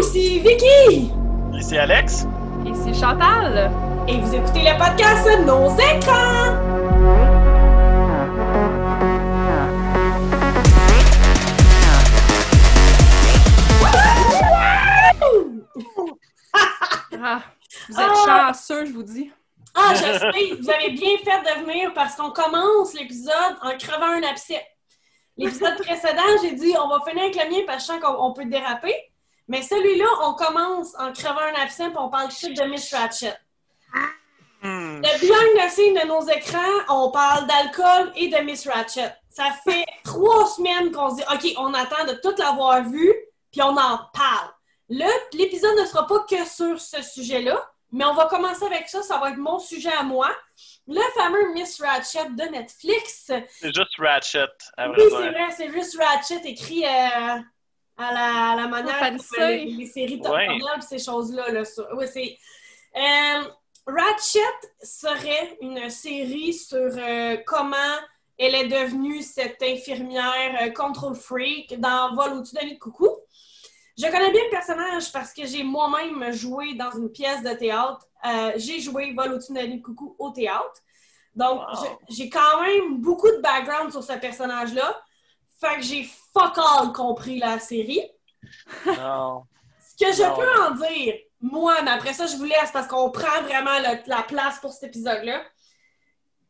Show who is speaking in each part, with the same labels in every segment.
Speaker 1: ici Vicky!
Speaker 2: Ici Alex?
Speaker 3: Ici Chantal.
Speaker 1: Et vous écoutez le podcast Nos écrans!
Speaker 3: Ah, vous êtes
Speaker 1: Ah.
Speaker 3: chanceux, je vous dis.
Speaker 1: Ah, je sais, vous avez bien fait de venir parce qu'on commence l'épisode en crevant un abcès. L'épisode précédent, j'ai dit on va finir avec le mien parce que je sens qu'on on peut déraper. Mais celui-là, on commence en crevant un abcès et on parle tout de suite de Miss Ratchet.
Speaker 2: Hmm.
Speaker 1: Le behind the scene de nos écrans, on parle d'alcool et de Miss Ratchet. Ça fait trois semaines qu'on se dit OK, on attend de tout l'avoir vu, puis on en parle. Le- L'épisode ne sera pas que sur ce sujet-là, mais on va commencer avec ça. Ça va être mon sujet à moi. Le fameux Miss Ratchet de Netflix.
Speaker 2: C'est juste Ratchet, à vrai
Speaker 1: Oui, c'est vrai, c'est juste Ratchet écrit euh, à, la, à la manière les, les séries Top
Speaker 2: Ouais.
Speaker 1: Ces choses-là. Là, oui, c'est... Euh, Ratchet serait une série sur euh, comment elle est devenue cette infirmière euh, control freak dans Vol au-dessus d'un nid de coucou. Je connais bien le personnage parce que j'ai moi-même joué dans une pièce de théâtre. Euh, j'ai joué Vol au-dessus d'un nid de coucou au théâtre. Donc,
Speaker 2: Wow.
Speaker 1: j'ai quand même beaucoup de background sur ce personnage-là. Fait que j'ai fuck all compris la série.
Speaker 2: Non.
Speaker 1: Ce que je
Speaker 2: Non.
Speaker 1: peux en dire, moi, mais après ça, je vous laisse parce qu'on prend vraiment le- la place pour cet épisode-là.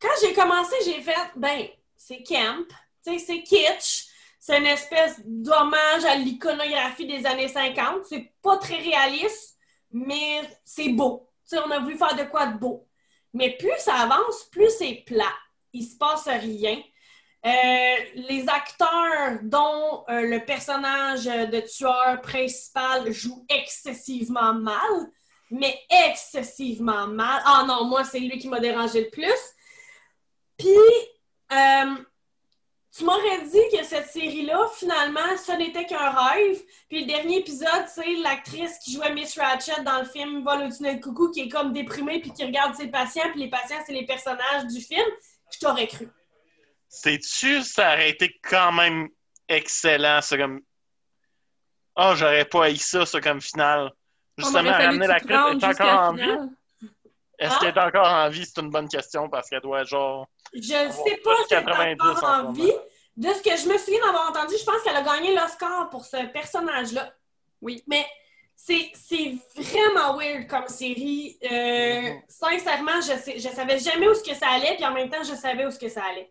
Speaker 1: Quand j'ai commencé, j'ai fait, ben, c'est camp, tu sais, c'est kitsch, c'est une espèce d'hommage à l'iconographie des années 50. C'est pas très réaliste, mais c'est beau. Tu sais, on a voulu faire de quoi de beau. Mais plus ça avance, plus c'est plat. Il se passe rien. Euh, les acteurs dont euh, le personnage de tueur principal joue excessivement mal, mais excessivement mal. Ah non, moi, c'est lui qui m'a dérangé le plus. Puis, euh, tu m'aurais dit que cette série-là, finalement, ce n'était qu'un rêve. Puis le dernier épisode, c'est l'actrice qui jouait Miss Ratchet dans le film Vol au tunnel de coucou, qui est comme déprimée puis qui regarde ses patients, puis les patients, c'est les personnages du film. Je t'aurais cru.
Speaker 2: Sais-tu, ça aurait été quand même excellent, ça, comme... Ah, j'aurais pas haï ça, ça, comme finale. Justement, ramener la
Speaker 3: tu te rendes
Speaker 2: est encore en vie? Est-ce
Speaker 1: Ah?
Speaker 2: qu'elle est encore en vie? C'est une bonne question, parce qu'elle doit, genre...
Speaker 1: Je sais
Speaker 2: pas
Speaker 1: si elle est
Speaker 2: 90
Speaker 1: encore
Speaker 2: en
Speaker 1: en
Speaker 2: ce moment.
Speaker 1: vie. De ce que je me souviens d'avoir entendu, je pense qu'elle a gagné l'Oscar pour ce personnage-là.
Speaker 3: Oui.
Speaker 1: Mais c'est c'est vraiment weird comme série. Euh,
Speaker 2: Mhm.
Speaker 1: Sincèrement, je, sais, je savais jamais où ce que ça allait, puis en même temps, je savais où ce que ça allait.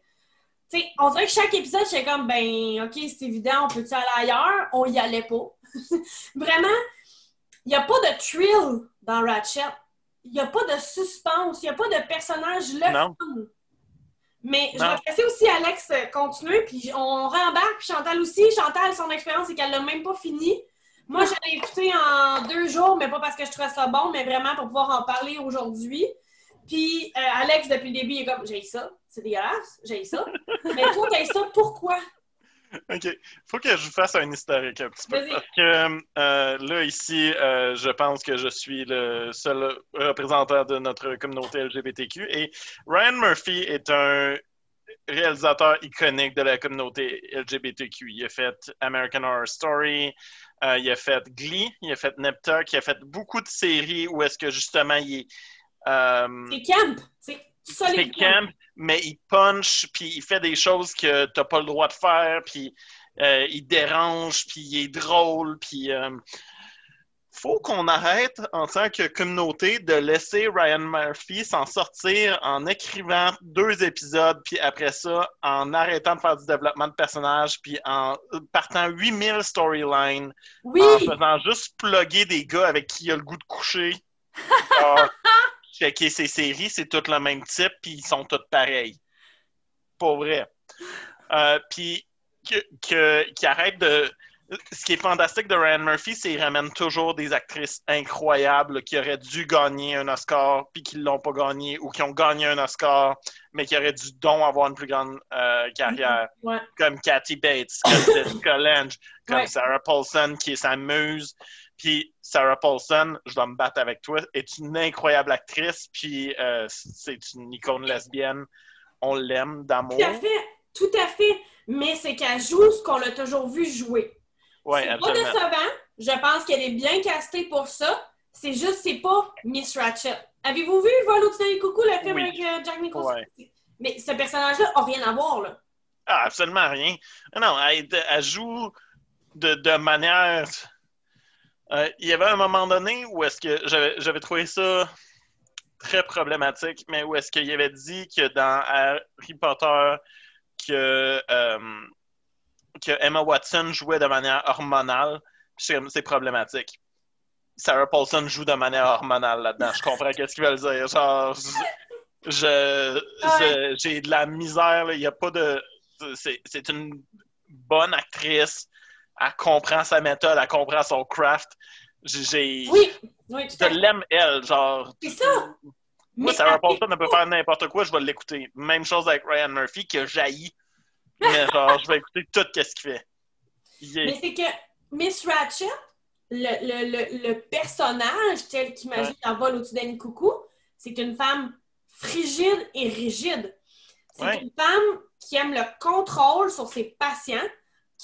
Speaker 1: Tu sais, on dirait que chaque épisode, j'étais comme, ben, OK, c'est évident, on peut-tu aller ailleurs? On y allait pas. Vraiment, il n'y a pas de thrill dans Ratchet. Il n'y a pas de suspense. Il n'y a pas de personnage le
Speaker 2: Non.
Speaker 1: fun. Mais je
Speaker 2: Non.
Speaker 1: vais laisser aussi Alex euh, continuer, puis on rembarque. Puis Chantal aussi. Chantal, son expérience, c'est qu'elle l'a même pas fini. Moi, je l'ai écouté en deux jours, mais pas parce que je trouvais ça bon, mais vraiment pour pouvoir en parler aujourd'hui. Puis euh, Alex, depuis le début, il est comme J'ai ça, c'est dégueulasse, j'ai ça. mais toi, t'as ça, pourquoi?
Speaker 2: OK. Faut que je vous fasse un historique un petit peu. Parce que euh, là, ici, euh, je pense que je suis le seul représentant de notre communauté LGBTQ. Et Ryan Murphy est un réalisateur iconique de la communauté LGBTQ. Il a fait American Horror Story, euh, il a fait Glee, il a fait Neptuck, il a fait beaucoup de séries où est-ce que justement il est...
Speaker 1: C'est camp. C'est
Speaker 2: c'est
Speaker 1: solide
Speaker 2: camp, mais il punch, puis il fait des choses que t'as pas le droit de faire, puis euh, il dérange, puis il est drôle, puis euh, faut qu'on arrête en tant que communauté de laisser Ryan Murphy s'en sortir en écrivant deux épisodes, puis après ça, en arrêtant de faire du développement de personnages, puis en partant 8000 storylines,
Speaker 1: Oui!
Speaker 2: en faisant juste plugger des gars avec qui il a le goût de coucher. Ah, checker ses séries, c'est tous le même type, puis ils sont tous pareils. Pas vrai. Euh, puis que, que- arrête de. Ce qui est fantastique de Ryan Murphy, c'est qu'il ramène toujours des actrices incroyables qui auraient dû gagner un Oscar, puis qui ne l'ont pas gagné, ou qui ont gagné un Oscar, mais qui auraient dû donc avoir une plus grande euh, carrière
Speaker 1: Ouais.
Speaker 2: comme Kathy Bates, comme Jessica Lange, comme
Speaker 1: Ouais.
Speaker 2: Sarah Paulson, qui est sa muse. Puis Sarah Paulson, je dois me battre avec toi, est une incroyable actrice, puis euh, c'est une icône lesbienne. On l'aime d'amour.
Speaker 1: Tout à fait, tout à fait. Mais c'est qu'elle joue ce qu'on a toujours vu jouer.
Speaker 2: Ouais,
Speaker 1: c'est pas décevant, Je pense qu'elle est bien castée pour ça. C'est juste, c'est pas Miss Ratchet. Avez-vous vu Vol au-dessus des coucou, le film
Speaker 2: Oui.
Speaker 1: avec euh, Jack Nicholson?
Speaker 2: Ouais.
Speaker 1: Mais ce personnage-là a rien à voir, là.
Speaker 2: Ah, absolument rien. Non, elle, elle joue de, de manière. Euh, il y avait un moment donné où est-ce que j'avais trouvé ça très problématique, mais où est-ce qu'il avait dit que dans Harry Potter que, euh, que Emma Watson jouait de manière hormonale. C'est- problématique. Sarah Paulson joue de manière hormonale là-dedans. Je comprends qu'est-ce qu'ils veulent dire. Genre, je- je- j'ai de la misère. Il n'y a pas de. C'est une bonne actrice. Elle comprend sa méthode, elle comprend son craft. J'ai.
Speaker 1: Oui,
Speaker 2: Je l'aime, elle. Genre,
Speaker 1: C'est ça!
Speaker 2: moi, Sarah
Speaker 1: elle-
Speaker 2: Paulson ne peut faire n'importe quoi, je vais l'écouter. Même chose avec Ryan Murphy, qui a jailli. Mais genre, je vais écouter tout ce qu'il fait.
Speaker 1: Mais c'est que Miss Ratchet, le, le, le, le personnage tel qu'imagine dans Vol au-dessus d'Annie Coucou, c'est une femme frigide et rigide. C'est
Speaker 2: Ouais.
Speaker 1: une femme qui aime le contrôle sur ses patients,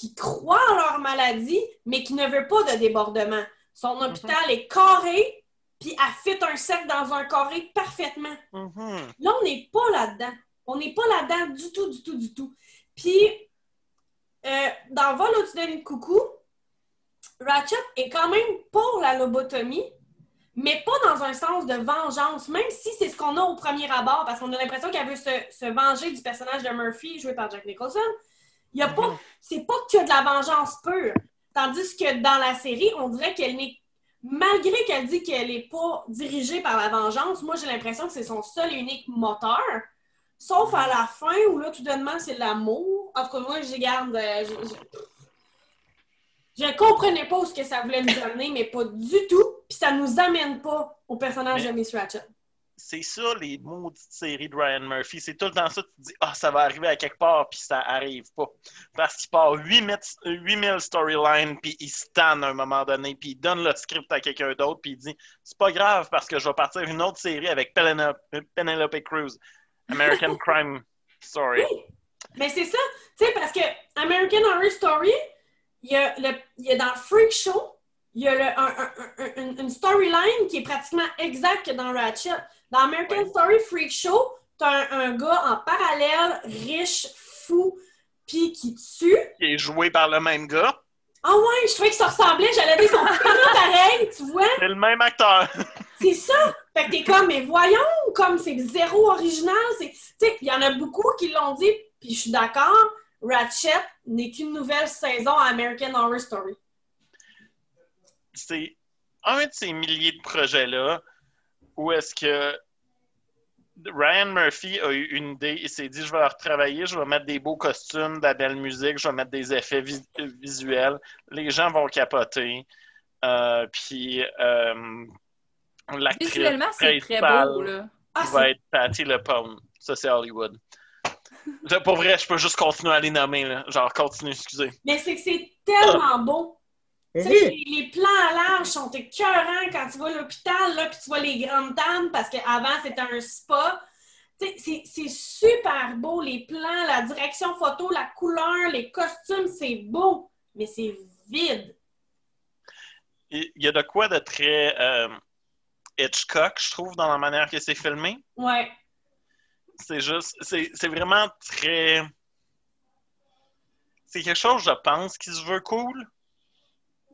Speaker 1: qui croit en leur maladie, mais qui ne veut pas de débordement. Son
Speaker 2: Mm-hmm.
Speaker 1: hôpital est carré, puis elle fit un cercle dans un carré parfaitement.
Speaker 2: Mhm.
Speaker 1: Là, on n'est pas là-dedans. On n'est pas là-dedans du tout, du tout, du tout. Puis, euh, dans Vol au-dessus nid de coucou, Ratchet est quand même pour la lobotomie, mais pas dans un sens de vengeance, même si c'est ce qu'on a au premier abord, parce qu'on a l'impression qu'elle veut se, se venger du personnage de Murphy, joué par Jack Nicholson. Y a pas, c'est pas que de la vengeance pure. Tandis que dans la série, on dirait qu'elle n'est malgré qu'elle dit qu'elle n'est pas dirigée par la vengeance, moi j'ai l'impression que c'est son seul et unique moteur. Sauf à la fin où là, tout d'un c'est l'amour. En tout cas, moi, je garde. euh, je, je comprenais pas où ce que ça voulait nous amener, mais pas du tout. Puis ça nous amène pas au personnage
Speaker 2: Mais-
Speaker 1: de Miss Ratchet.
Speaker 2: C'est ça, les maudites séries de Ryan Murphy. C'est tout le temps ça, tu te dis, ah, ça va arriver à quelque part, puis ça arrive pas. Parce qu'il part 8000 8000 storylines, puis il stanne à un moment donné, puis il donne le script à quelqu'un d'autre, puis il dit, c'est pas grave, parce que je vais partir une autre série avec Penelope, Penelope Cruz. American Crime Story.
Speaker 1: Oui, mais c'est ça. Tu sais, parce que American Horror Story, il y a, le, il y a dans Freak Show, il y a le- un- un- un- une, une storyline qui est pratiquement exacte que dans Ratchet. Dans American
Speaker 2: Ouais.
Speaker 1: Story Freak Show, t'as un, un gars en parallèle, riche, fou, puis qui tue.
Speaker 2: Qui est joué par le même gars.
Speaker 1: Ah ouais, je trouvais que ça ressemblait. J'allais dire son prénom pareil, tu vois.
Speaker 2: C'est le même acteur.
Speaker 1: C'est ça! Fait que t'es comme, mais voyons, comme c'est zéro original. c'est- Tu sais, il y en a beaucoup qui l'ont dit, puis je suis d'accord, Ratchet n'est qu'une nouvelle saison à American Horror Story.
Speaker 2: c'est un de ces milliers de projets-là où est-ce que Ryan Murphy a eu une idée, il s'est dit je vais retravailler, je vais mettre des beaux costumes, de la belle musique, je vais mettre des effets vis- visuels, les gens vont capoter. Euh, puis euh, l'actrice
Speaker 3: Visuellement, c'est très
Speaker 2: principale
Speaker 3: beau, là.
Speaker 1: Ah,
Speaker 2: va être Patty LePone. Ça, c'est Hollywood. Là, Pour vrai, je peux juste continuer à les nommer. Là. Genre, continue, excusez.
Speaker 1: Mais c'est que c'est tellement beau. Tu sais, les, les plans à large sont écœurants quand tu vas à l'hôpital, là, puis tu vois les grandes tables, parce qu'avant, c'était un spa. Tu sais, c'est- c'est super beau, les plans, la direction photo, la couleur, les costumes, c'est beau, mais c'est vide.
Speaker 2: Il il y a de quoi de très euh, Hitchcock, je trouve, dans la manière que c'est filmé?
Speaker 1: Ouais.
Speaker 2: C'est juste, c'est c'est vraiment très. C'est quelque chose, je pense, qui se veut cool,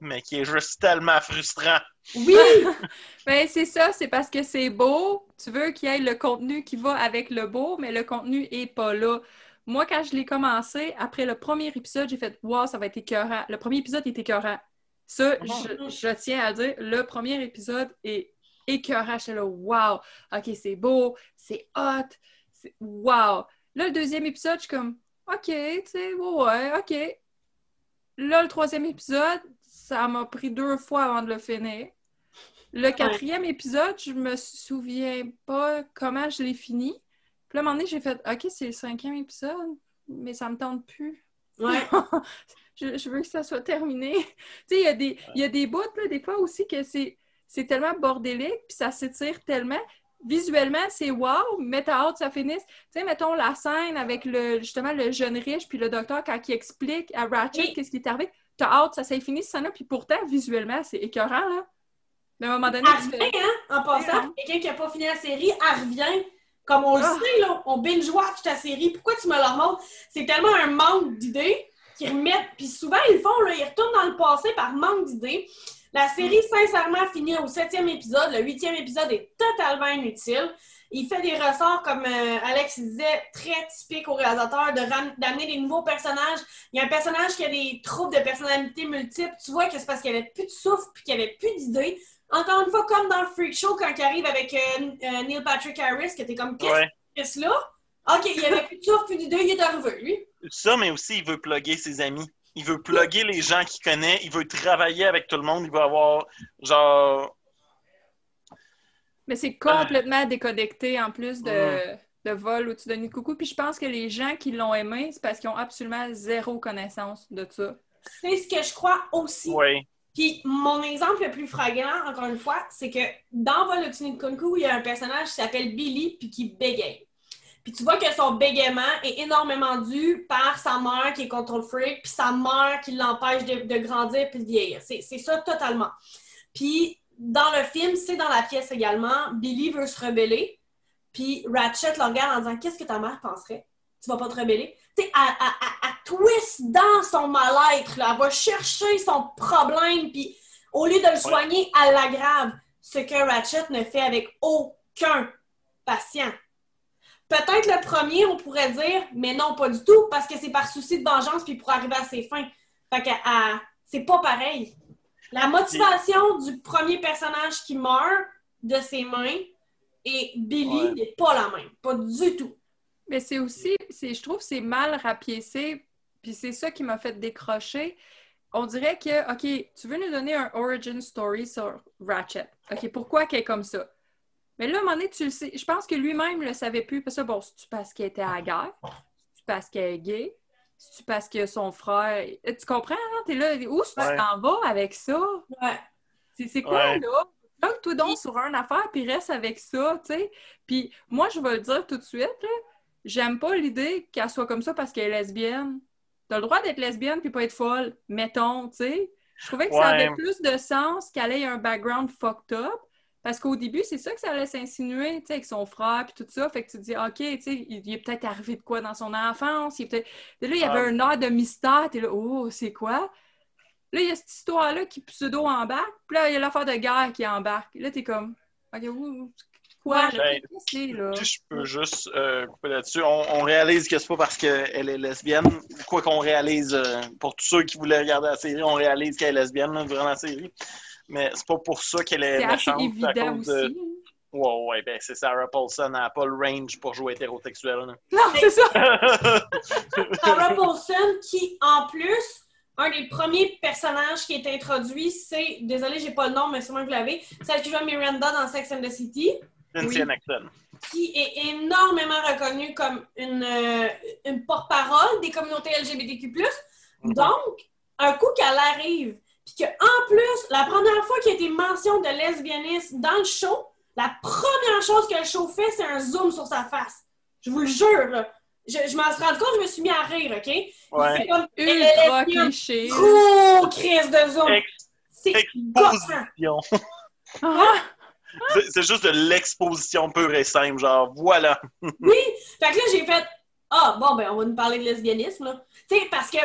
Speaker 2: mais qui est juste tellement frustrant.
Speaker 1: Oui!
Speaker 3: Ben, c'est ça, c'est parce que c'est beau. Tu veux qu'il y ait le contenu qui va avec le beau, mais le contenu est pas là. Moi, quand je l'ai commencé, après le premier épisode, j'ai fait Wow, ça va être écœurant. Le premier épisode est écœurant. Ça, je, je tiens à dire, le premier épisode est écœurant. J'étais là, wow, ok, c'est beau, c'est hot, c'est wow. Là, le deuxième épisode, je suis comme, ok, tu sais, ouais, ouais, ok. Là, le troisième épisode, ça m'a pris deux fois avant de le finir. Le quatrième épisode, je me souviens pas comment je l'ai fini. Puis là, à un moment donné, j'ai fait OK, c'est le cinquième épisode, mais ça me tente plus.
Speaker 1: Ouais.
Speaker 3: je, je veux que ça soit terminé. tu sais, il y a des, il y a des bouts, là, des fois aussi, que c'est, c'est tellement bordélique, puis ça s'étire tellement. Visuellement, c'est wow, mais t'as hâte que ça finisse. Tu sais, mettons la scène avec le, justement le jeune riche, puis le docteur, quand il explique à Ratchet
Speaker 1: Oui.
Speaker 3: qu'est-ce qui est arrivé. T'as hâte, ça s'est fini, ce scène-là, puis pourtant, visuellement, c'est écœurant, là. Mais à un moment donné,
Speaker 1: Elle revient,
Speaker 3: fais...
Speaker 1: hein, en passant,
Speaker 3: Ouais.
Speaker 1: quelqu'un qui n'a pas fini la série, elle revient. Comme on le
Speaker 3: Ah.
Speaker 1: sait, là, on binge-watch ta série. Pourquoi tu me le remontes? C'est tellement un manque d'idées qu'ils remettent. Puis souvent, ils le font, là, ils retournent dans le passé par manque d'idées. La série, sincèrement, finit au septième épisode. Le huitième épisode est totalement inutile. Il fait des ressorts, comme euh, Alex disait, très typiques au réalisateur, de d'amener des nouveaux personnages. Il y a un personnage qui a des troubles de personnalité multiples. Tu vois que c'est parce qu'il n'y avait plus de souffle puis qu'il n'y avait plus d'idées. Encore une fois, comme dans le Freak Show, quand il arrive avec euh, euh, Neil Patrick Harris, que t'es comme, qu'est-ce
Speaker 2: Ouais.
Speaker 1: que c'est là? OK, il n'y avait plus de souffle, plus d'idées, il est arrivé, lui.
Speaker 2: Ça, mais aussi, il veut plugger ses amis. Il veut plugger les gens qu'il connaît. Il veut travailler avec tout le monde. Il veut avoir, genre,
Speaker 3: Mais c'est complètement déconnecté en plus de, de vol au-dessus de nid de coucou. Puis je pense que les gens qui l'ont aimé, c'est parce qu'ils ont absolument zéro connaissance de ça.
Speaker 1: C'est ce que je crois aussi.
Speaker 2: ouais.
Speaker 1: Puis mon exemple le plus flagrant, encore une fois, c'est que dans Vol au Tiny Kunku, il y a un personnage qui s'appelle Billy puis qui bégaye. Puis tu vois que son bégaiement est énormément dû par sa mère qui est contrôle freak, puis sa mère qui l'empêche de, de grandir puis de vieillir. C'est c'est ça totalement. Puis dans le film, c'est dans la pièce également, Billy veut se rebeller, puis Ratchet le regarde en disant Qu'est-ce que ta mère penserait? Tu vas pas te rebeller? Tu sais, elle, elle- elle- elle twist dans son mal-être, elle va chercher son problème, puis au lieu de le soigner, elle l'aggrave. Ce que Ratchet ne fait avec aucun patient. Peut-être le premier, on pourrait dire, mais non, pas du tout, parce que c'est par souci de vengeance puis pour arriver à ses fins. Fait que c'est pas pareil. La motivation du premier personnage qui meurt de ses mains et Billy
Speaker 2: Ouais.
Speaker 1: n'est pas la même. Pas du tout.
Speaker 3: Mais c'est aussi, c'est, je trouve que c'est mal rapiécé, puis c'est ça qui m'a fait décrocher. On dirait que, OK, tu veux nous donner un origin story sur Ratchet. OK, pourquoi qu'elle est comme ça? Mais là, à un moment donné, tu le sais. Je pense que lui-même le savait plus. Parce que, bon, c'est-tu parce qu'elle était à la guerre? C'est-tu parce qu'elle est gay? Parce que son frère... Eh, Tu comprends, hein? T'es là, où est-ce que
Speaker 2: Ouais.
Speaker 3: tu t'en vas avec ça?
Speaker 1: Ouais.
Speaker 3: C'est quoi,
Speaker 2: Ouais.
Speaker 3: là? Plug-toi donc sur une affaire, puis reste avec ça, tu sais. Puis moi, je vais le dire tout de suite, j'aime pas l'idée qu'elle soit comme ça parce qu'elle est lesbienne. T'as le droit d'être lesbienne puis pas être folle, mettons, tu sais. Je trouvais que ça avait plus de sens qu'elle ait un background fucked up. Parce qu'au début, c'est ça que ça laisse insinuer, tu sais, avec son frère puis tout ça. Fait que tu te dis, OK, tu sais, il, il est peut-être arrivé de quoi dans son enfance? Il est peut-être... Là, il y avait
Speaker 2: Ah.
Speaker 3: un air de mystère. T'es là, oh, c'est quoi? Là, il y a cette histoire-là qui pseudo-embarque. Puis là, il y a l'affaire de guerre qui embarque. Là, t'es comme, OK, où- quoi? là?
Speaker 2: Ben,
Speaker 3: là?
Speaker 2: Si je peux juste euh, couper là-dessus, on, on réalise que c'est pas parce qu'elle est lesbienne, quoi qu'on réalise, euh, pour tous ceux qui voulaient regarder la série, on réalise qu'elle est lesbienne là, durant la série. Mais c'est pas pour ça qu'elle est,
Speaker 3: C'est assez
Speaker 2: méchante. à
Speaker 3: évident
Speaker 2: cause
Speaker 3: aussi.
Speaker 2: de- Ouais, ouais, ben c'est Sarah Paulson, elle n'a pas le range pour jouer hétérosexuel. là.
Speaker 3: Non, c'est ça!
Speaker 1: Sarah Paulson, qui, en plus, un des premiers personnages qui est introduit, c'est, désolé, j'ai pas le nom, mais sûrement que vous l'avez, celle qui joue Miranda dans Sex and the City,
Speaker 2: Cynthia
Speaker 3: Oui.
Speaker 2: Nixon.
Speaker 1: qui est énormément reconnue comme une, euh, une porte-parole des communautés LGBTQ+.
Speaker 2: Mhm.
Speaker 1: Donc, un coup qu'elle arrive, puis qu'en plus, la première fois qu'il y a été mention de lesbianisme dans le show, la première chose que le show fait, c'est un zoom sur sa face. Je vous le jure, là. Je, je m'en suis rendu compte, je me suis mis à rire, OK?
Speaker 2: Ouais.
Speaker 1: C'est comme,
Speaker 3: Ultra cliché.
Speaker 1: Gros crise de zoom.
Speaker 2: Ex-
Speaker 1: C'est
Speaker 2: exposition.
Speaker 3: Ah!
Speaker 2: C'est c'est juste de l'exposition pure et simple, genre voilà.
Speaker 1: Oui! Fait que là, j'ai fait Ah, bon, ben, on va nous parler de lesbianisme, là. Tu sais, parce que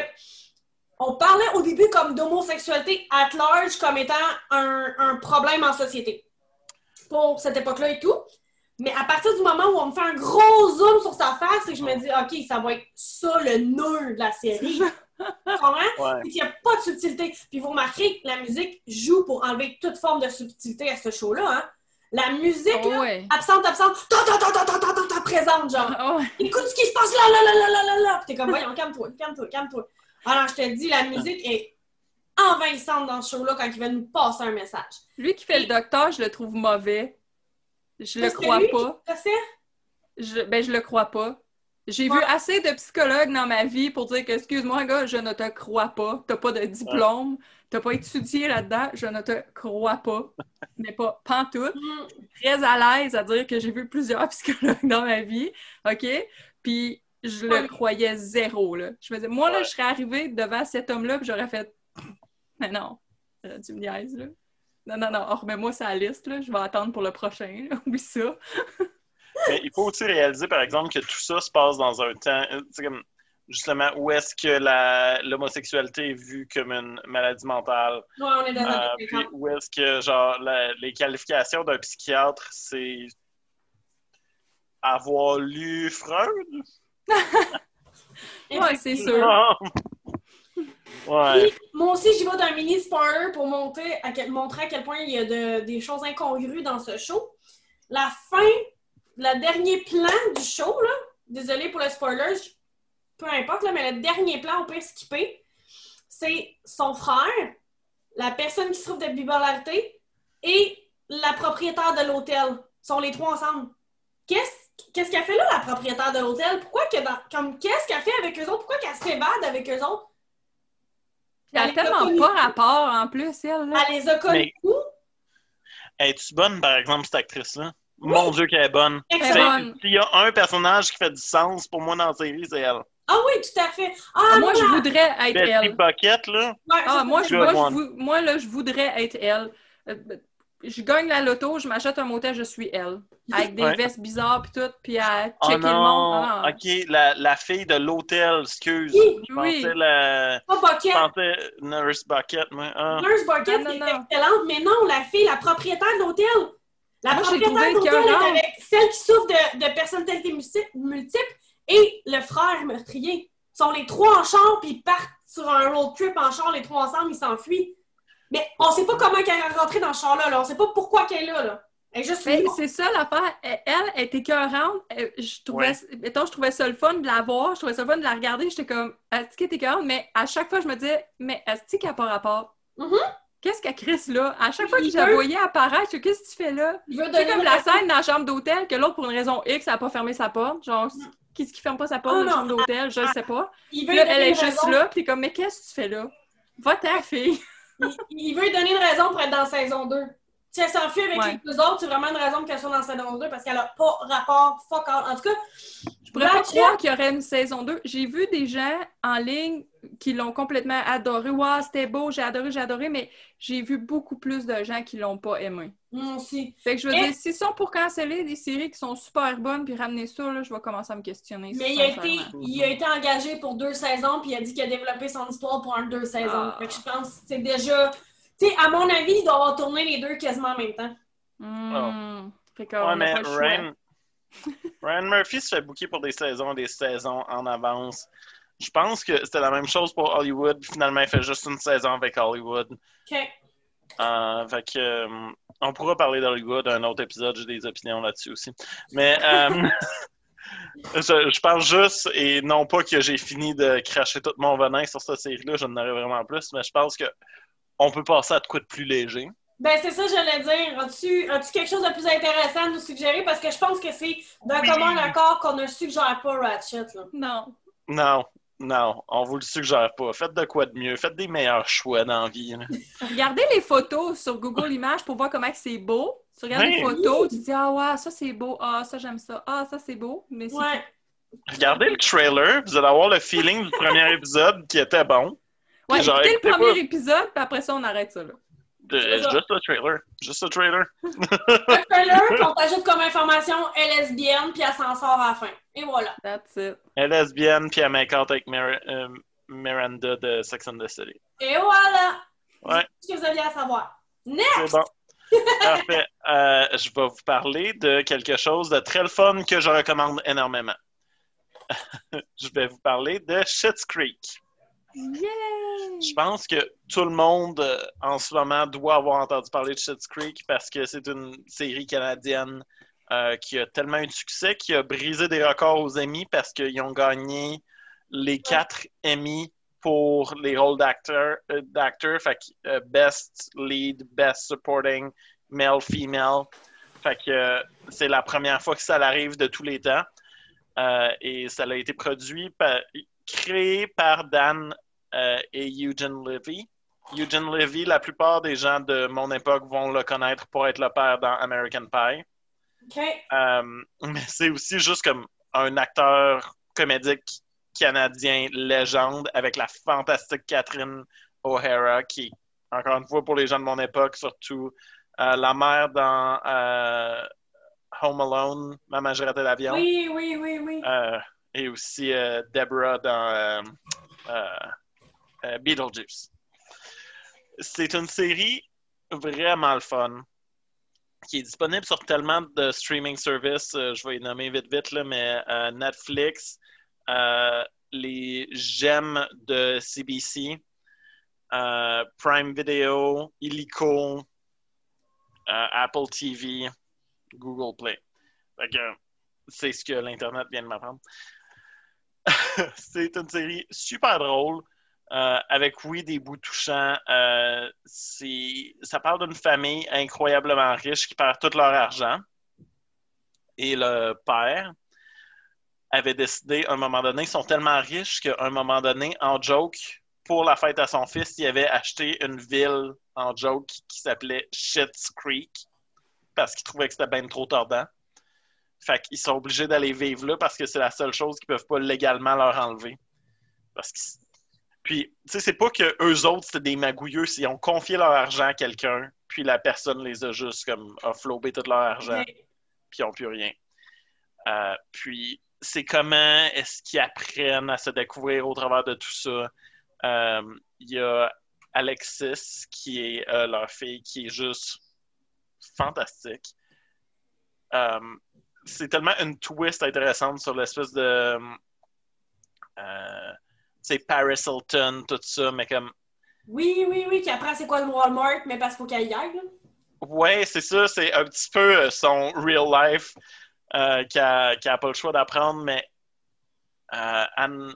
Speaker 1: on parlait au début comme d'homosexualité at large comme étant un, problème en société pour cette époque-là et tout. Mais à partir du moment où on me fait un gros zoom sur sa face et que je me dis, OK, ça va être ça le nœud de la série.
Speaker 2: Comment?
Speaker 1: Il n'y a pas de subtilité. Puis vous remarquez que la musique joue pour enlever toute forme de subtilité à ce show-là. Hein. La musique, là, absente, absente, ta ta ta ta ta présente, genre.
Speaker 3: Ah
Speaker 1: Écoute ce qui se passe là, là, là, là, là, là. Puis t'es comme, voyons, calme-toi, calme-toi, calme-toi. Alors, je te dis, la musique est envahissante dans ce show-là quand il va nous passer un message.
Speaker 3: Lui qui fait le docteur, je le trouve mauvais. Je le crois
Speaker 1: lui,
Speaker 3: pas.
Speaker 1: tu le sais?
Speaker 3: Je, ben, je le crois pas. J'ai
Speaker 1: Ouais.
Speaker 3: vu assez de psychologues dans ma vie pour dire que, excuse-moi, gars, je ne te crois pas. T'as pas de diplôme. T'as pas étudié là-dedans. Je ne te crois pas. Mais pas pantoute.
Speaker 1: Hmm.
Speaker 3: Très à l'aise à dire que j'ai vu plusieurs psychologues dans ma vie. OK? Puis je le croyais zéro, là. Je me disais, moi, là,
Speaker 2: Ouais.
Speaker 3: je serais arrivée devant cet homme-là puis j'aurais fait Mais non, Euh, tu me niaises, là. Non, non, non, remets-moi sa liste, là. Je vais attendre pour le prochain, là. Oublie ça.
Speaker 2: Mais il faut aussi réaliser, par exemple, que tout ça se passe dans un temps, euh, c'est comme, justement, où est-ce que la- l'homosexualité est vue comme une maladie mentale,
Speaker 1: Ouais, on est dans
Speaker 2: euh,
Speaker 1: un
Speaker 2: puis où est-ce que, genre, la- les qualifications d'un psychiatre, c'est avoir lu Freud?
Speaker 3: Ouais, c'est sûr.
Speaker 2: Ouais.
Speaker 1: Puis, moi aussi, j'y vais d'un mini spoiler pour montrer à quel, montrer à quel point il y a de- des choses incongrues dans ce show. La fin, le dernier plan du show, là, désolé pour le spoiler, je- peu importe, là, mais le dernier plan, on peut skipper, c'est son frère, la personne qui souffre de bipolarité et la propriétaire de l'hôtel. Ils sont les trois ensemble. Qu'est-ce qu'est-ce qu'elle fait là, la propriétaire de l'hôtel? Pourquoi que dans, comme qu'est-ce qu'elle fait avec eux autres? Pourquoi qu'elle s'évade avec eux autres?
Speaker 3: Elle a tellement pas rapport, en plus, elle, là.
Speaker 1: Elle les a connus où?
Speaker 2: Es-tu bonne, par exemple, cette actrice-là? Mon Dieu, qu'elle est bonne.
Speaker 1: Excellent.
Speaker 3: bonne.
Speaker 2: S'il y a un personnage qui fait du sens pour moi dans la série, c'est elle.
Speaker 1: Ah oui, tout à fait. Ah,
Speaker 3: Ah, moi, je voudrais être
Speaker 2: Betty
Speaker 3: elle.
Speaker 2: Bucket, là.
Speaker 1: Ouais,
Speaker 3: Ah, moi, je,
Speaker 2: Good
Speaker 3: moi, je moi, là, je voudrais être elle. Je gagne la loto, je m'achète un motel, je suis elle. Avec des
Speaker 2: Ouais.
Speaker 3: vestes bizarres puis tout, puis à
Speaker 2: Oh
Speaker 3: checker le monde. Ah.
Speaker 2: Ok, la, la fille de l'hôtel, excuse.
Speaker 1: Oui,
Speaker 2: Je
Speaker 3: oui.
Speaker 2: pensais la...
Speaker 1: Pas
Speaker 2: Je
Speaker 1: Bucket.
Speaker 2: pensais Nurse Bucket, moi. Ah.
Speaker 1: Nurse Bucket
Speaker 3: Non,
Speaker 1: est
Speaker 3: non.
Speaker 1: excellente, mais non, la fille, la propriétaire de l'hôtel. La
Speaker 3: Moi, je
Speaker 1: propriétaire de l'hôtel est avec celle qui souffre de, de personnalité multi- multiple et le frère meurtrier. Ils sont les trois en char, puis ils partent sur un road trip en char, les trois ensemble, ils s'enfuient. Mais on sait pas comment elle est rentrée dans ce char-là, là. on sait pas pourquoi qu'elle est là. là. Elle est juste
Speaker 3: Mais c'est ça l'affaire. Elle, elle est écœurante. Elle- Je trouvais, mettons, je trouvais ça le fun de la voir, je trouvais ça le fun de la regarder. J'étais comme, est-ce qu'elle est écœurante? Mais à chaque fois, je me disais, mais est-ce qu'elle n'a pas rapport?
Speaker 1: Mhm.
Speaker 3: Qu'est-ce qu'elle crisse là? À chaque fois que je la voyais apparaître, je dis, qu'est-ce que tu fais là?
Speaker 1: Il veut
Speaker 3: C'est comme la scène dans la chambre d'hôtel que l'autre, pour une raison X, n'a pas fermé sa porte. Genre, qui ce qui ferme pas sa porte
Speaker 1: Oh
Speaker 3: dans la chambre d'hôtel? Je ne sais pas.
Speaker 1: Il veut
Speaker 3: Puis là, elle est juste
Speaker 1: raison.
Speaker 3: là, puis comme, mais qu'est-ce que tu fais là? Va ta fille!
Speaker 1: Il, il veut lui donner une raison pour être dans saison 2. Si elle s'enfuit avec
Speaker 3: Ouais.
Speaker 1: les deux autres, c'est vraiment une raison pour qu'elle soit dans saison 2 parce qu'elle a pas rapport fuck all. En tout cas,
Speaker 3: Je pourrais pas croire qu'il y aurait une saison 2. J'ai vu des gens en ligne qui l'ont complètement adoré. Waouh, c'était beau, j'ai adoré, j'ai adoré, mais j'ai vu beaucoup plus de gens qui l'ont pas aimé.
Speaker 1: moi aussi.
Speaker 3: Fait que je veux
Speaker 1: Mais-
Speaker 3: dire, s'ils sont pour canceller des séries qui sont super bonnes puis ramener ça, là, je vais commencer à me questionner.
Speaker 1: Mais il a, été, il a été engagé pour deux saisons, puis il a dit qu'il a développé son histoire pour un deux saisons.
Speaker 3: Ah.
Speaker 1: Fait que je pense que c'est déjà. Tu sais, à mon avis, il doit avoir tourné les deux quasiment en même temps.
Speaker 3: Hmm. Fait qu'on
Speaker 2: Ouais, mais. Ryan... Ryan Murphy se fait booker pour des saisons des saisons en avance. Je pense que c'était la même chose pour Hollywood. puis Finalement, il fait juste une saison avec Hollywood.
Speaker 1: OK.
Speaker 2: Euh, fait que, euh, on pourra parler d'Hollywood un autre épisode. J'ai des opinions là-dessus aussi. Mais euh, je, je pense juste, et non pas que j'ai fini de cracher tout mon venin sur cette série-là, je n'en aurais vraiment plus, mais je pense que on peut passer à de quoi de plus léger.
Speaker 1: Ben, c'est ça, j'allais dire. As-tu as quelque chose de plus intéressant à nous suggérer? Parce que je pense que c'est d'un
Speaker 2: Oui.
Speaker 1: commun accord qu'on ne suggère pas Ratchet. Là.
Speaker 3: Non.
Speaker 2: Non, non, on vous le suggère pas. Faites de quoi de mieux. Faites des meilleurs choix dans la vie. là.
Speaker 3: Regardez les photos sur Google Images pour voir comment c'est beau. Tu regardes les
Speaker 2: Oui.
Speaker 3: photos, tu dis Ah ouais, ça c'est beau, ah ça j'aime ça, ah ça c'est beau, mais
Speaker 1: Ouais.
Speaker 2: Regardez le trailer, vous allez avoir le feeling du premier épisode qui était bon.
Speaker 3: Ouais,
Speaker 2: Genre,
Speaker 3: écoutez le premier
Speaker 2: pas.
Speaker 3: épisode, puis après ça, on arrête ça, là.
Speaker 2: De- juste le trailer. Juste le trailer.
Speaker 1: Un trailer, puis on t'ajoute comme information, elle est lesbienne, puis elle s'en sort à la fin. Et voilà.
Speaker 3: That's it.
Speaker 2: Elle est lesbienne, puis elle make out avec Mir- euh, Miranda de Sex and the City.
Speaker 1: Et voilà.
Speaker 2: Ouais.
Speaker 1: C'est ce que vous aviez à savoir. Next!
Speaker 2: C'est bon. Parfait. Euh, je vais vous parler de quelque chose de très le fun que je recommande énormément. je vais vous parler de Schitt's Creek.
Speaker 3: Yay!
Speaker 2: Je pense que tout le monde euh, en ce moment doit avoir entendu parler de Schitt's Creek parce que c'est une série canadienne euh, qui a tellement eu de succès, qui a brisé des records aux Emmy parce qu'ils ont gagné les quatre Emmy pour les rôles d'acteurs, euh, fait que euh, Best Lead, Best Supporting, Male, Female. Fait que c'est la première fois que ça arrive de tous les temps. Et ça a été produit par, créé par Dan et Eugene Levy. Eugene Levy, la plupart des gens de mon époque vont le connaître pour être le père dans American Pie. Euh, mais c'est aussi juste comme un acteur comédique canadien légende avec la fantastique Catherine O'Hara qui encore une fois, pour les gens de mon époque, surtout. Euh, la mère dans euh, Home Alone, Maman, j'ai raté l'avion.
Speaker 1: Oui, oui, oui, oui.
Speaker 2: Et aussi Deborah dans Beetlejuice. C'est une série vraiment le fun qui est disponible sur tellement de streaming services. euh, je vais les nommer vite, vite, là, mais euh, Netflix, euh, les gemmes de CBC, Prime Video, Illico, Apple TV, Google Play. C'est ce que l'Internet vient de m'apprendre. c'est une série super drôle, euh, avec, oui, des bouts touchants. Euh, ça parle d'une famille incroyablement riche qui perd tout leur argent. Et le père avait décidé, à un moment donné, ils sont tellement riches qu'à un moment donné, en joke, pour la fête à son fils, il avait acheté une ville en joke qui s'appelait Shit's Creek parce qu'il trouvait que c'était bien trop tordant. Fait qu'ils sont obligés d'aller vivre là parce que c'est la seule chose qu'ils peuvent pas légalement leur enlever. Parce que puis, tu sais, c'est pas que eux autres, c'était des magouilleux, ils ont confié leur argent à quelqu'un, puis la personne les a juste comme offlobé tout leur argent, puis ils n'ont plus rien. Euh, puis, c'est comment est-ce qu'ils apprennent à se découvrir au travers de tout ça? Euh, Il y a Alexis, qui est euh, leur fille, qui est juste fantastique. C'est tellement une twist intéressante sur l'espèce de. Euh, sais, Paris Hilton, tout ça, mais comme.
Speaker 1: Oui, oui, oui, qui apprend c'est quoi le Walmart, mais parce qu'il faut qu'elle y aille. là.
Speaker 2: Ouais, c'est ça, c'est un petit peu euh, son real life euh, qu'elle n'a pas le choix d'apprendre, mais euh, Anne.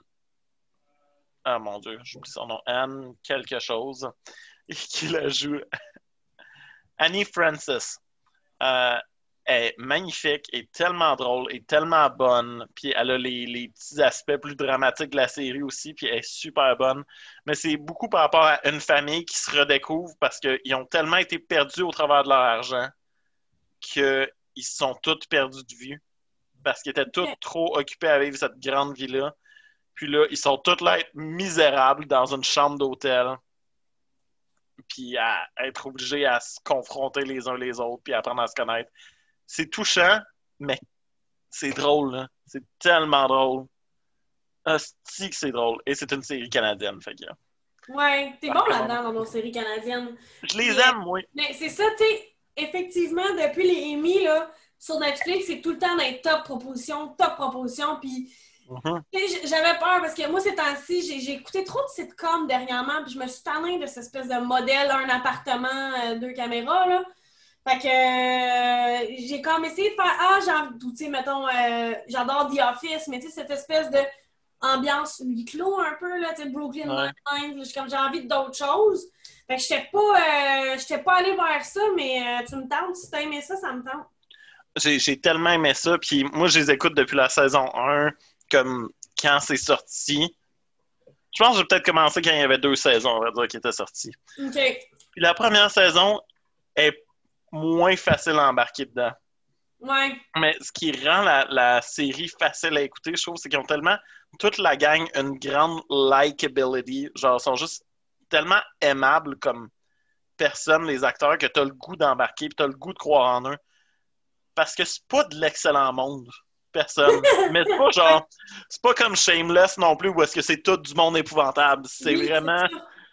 Speaker 2: Ah mon Dieu, j'oublie son nom. Anne quelque chose qui la joue. Annie Francis. Euh, est magnifique, est tellement drôle, est tellement bonne, puis elle a les, les petits aspects plus dramatiques de la série aussi, puis elle est super bonne. Mais c'est beaucoup par rapport à une famille qui se redécouvre parce qu'ils ont tellement été perdus au travers de leur argent qu'ils se sont tous perdus de vue parce qu'ils étaient tous trop occupés à vivre cette grande vie-là. Puis là, ils sont tous là être misérables dans une chambre d'hôtel puis à être obligés à se confronter les uns les autres, puis à apprendre à se connaître. C'est touchant, mais c'est drôle, là. C'est tellement drôle. Hostie que c'est drôle. Et c'est une série canadienne, fait que...
Speaker 1: Ouais, t'es bon là-dedans dans nos séries canadiennes.
Speaker 2: Je les aime, oui.
Speaker 1: Mais c'est ça, tu sais, effectivement, depuis les Emmy, là, sur Netflix, c'est tout le temps dans les top propositions, top propositions, puis j- j'avais peur parce que moi, ces temps-ci, j'ai j'ai écouté trop de sitcoms dernièrement, puis je me suis tannée de cette espèce de modèle, un appartement, euh, deux caméras, là. Fait que euh, j'ai comme essayé de faire Ah, j'ai tu sais, mettons, euh, j'adore The Office, mais tu sais, cette espèce de ambiance huis clos un peu, là, tu sais, Brooklyn. Nine-Nine, comme j'ai envie d'autres choses. Fait que j'étais pas, euh, j'étais pas allée vers ça, mais euh, tu me tentes, si t'as aimé ça, ça me tente.
Speaker 2: J'ai j'ai tellement aimé ça, puis moi, je les écoute depuis la saison 1, comme quand c'est sorti. Je pense que j'ai peut-être commencé quand il y avait deux saisons, on va dire, qui étaient sorties.
Speaker 1: OK.
Speaker 2: Puis la première saison est moins facile à embarquer dedans.
Speaker 1: Ouais.
Speaker 2: Mais ce qui rend la, la série facile à écouter, je trouve, c'est qu'ils ont tellement, toute la gang, une grande likability. Genre, ils sont juste tellement aimables comme personne, les acteurs, que tu as le goût d'embarquer puis tu as le goût de croire en eux. Parce que c'est pas de l'excellent monde. Personne. Mais c'est pas genre. C'est pas comme Shameless non plus, où est-ce que c'est tout du monde épouvantable. C'est
Speaker 1: Oui,
Speaker 2: vraiment.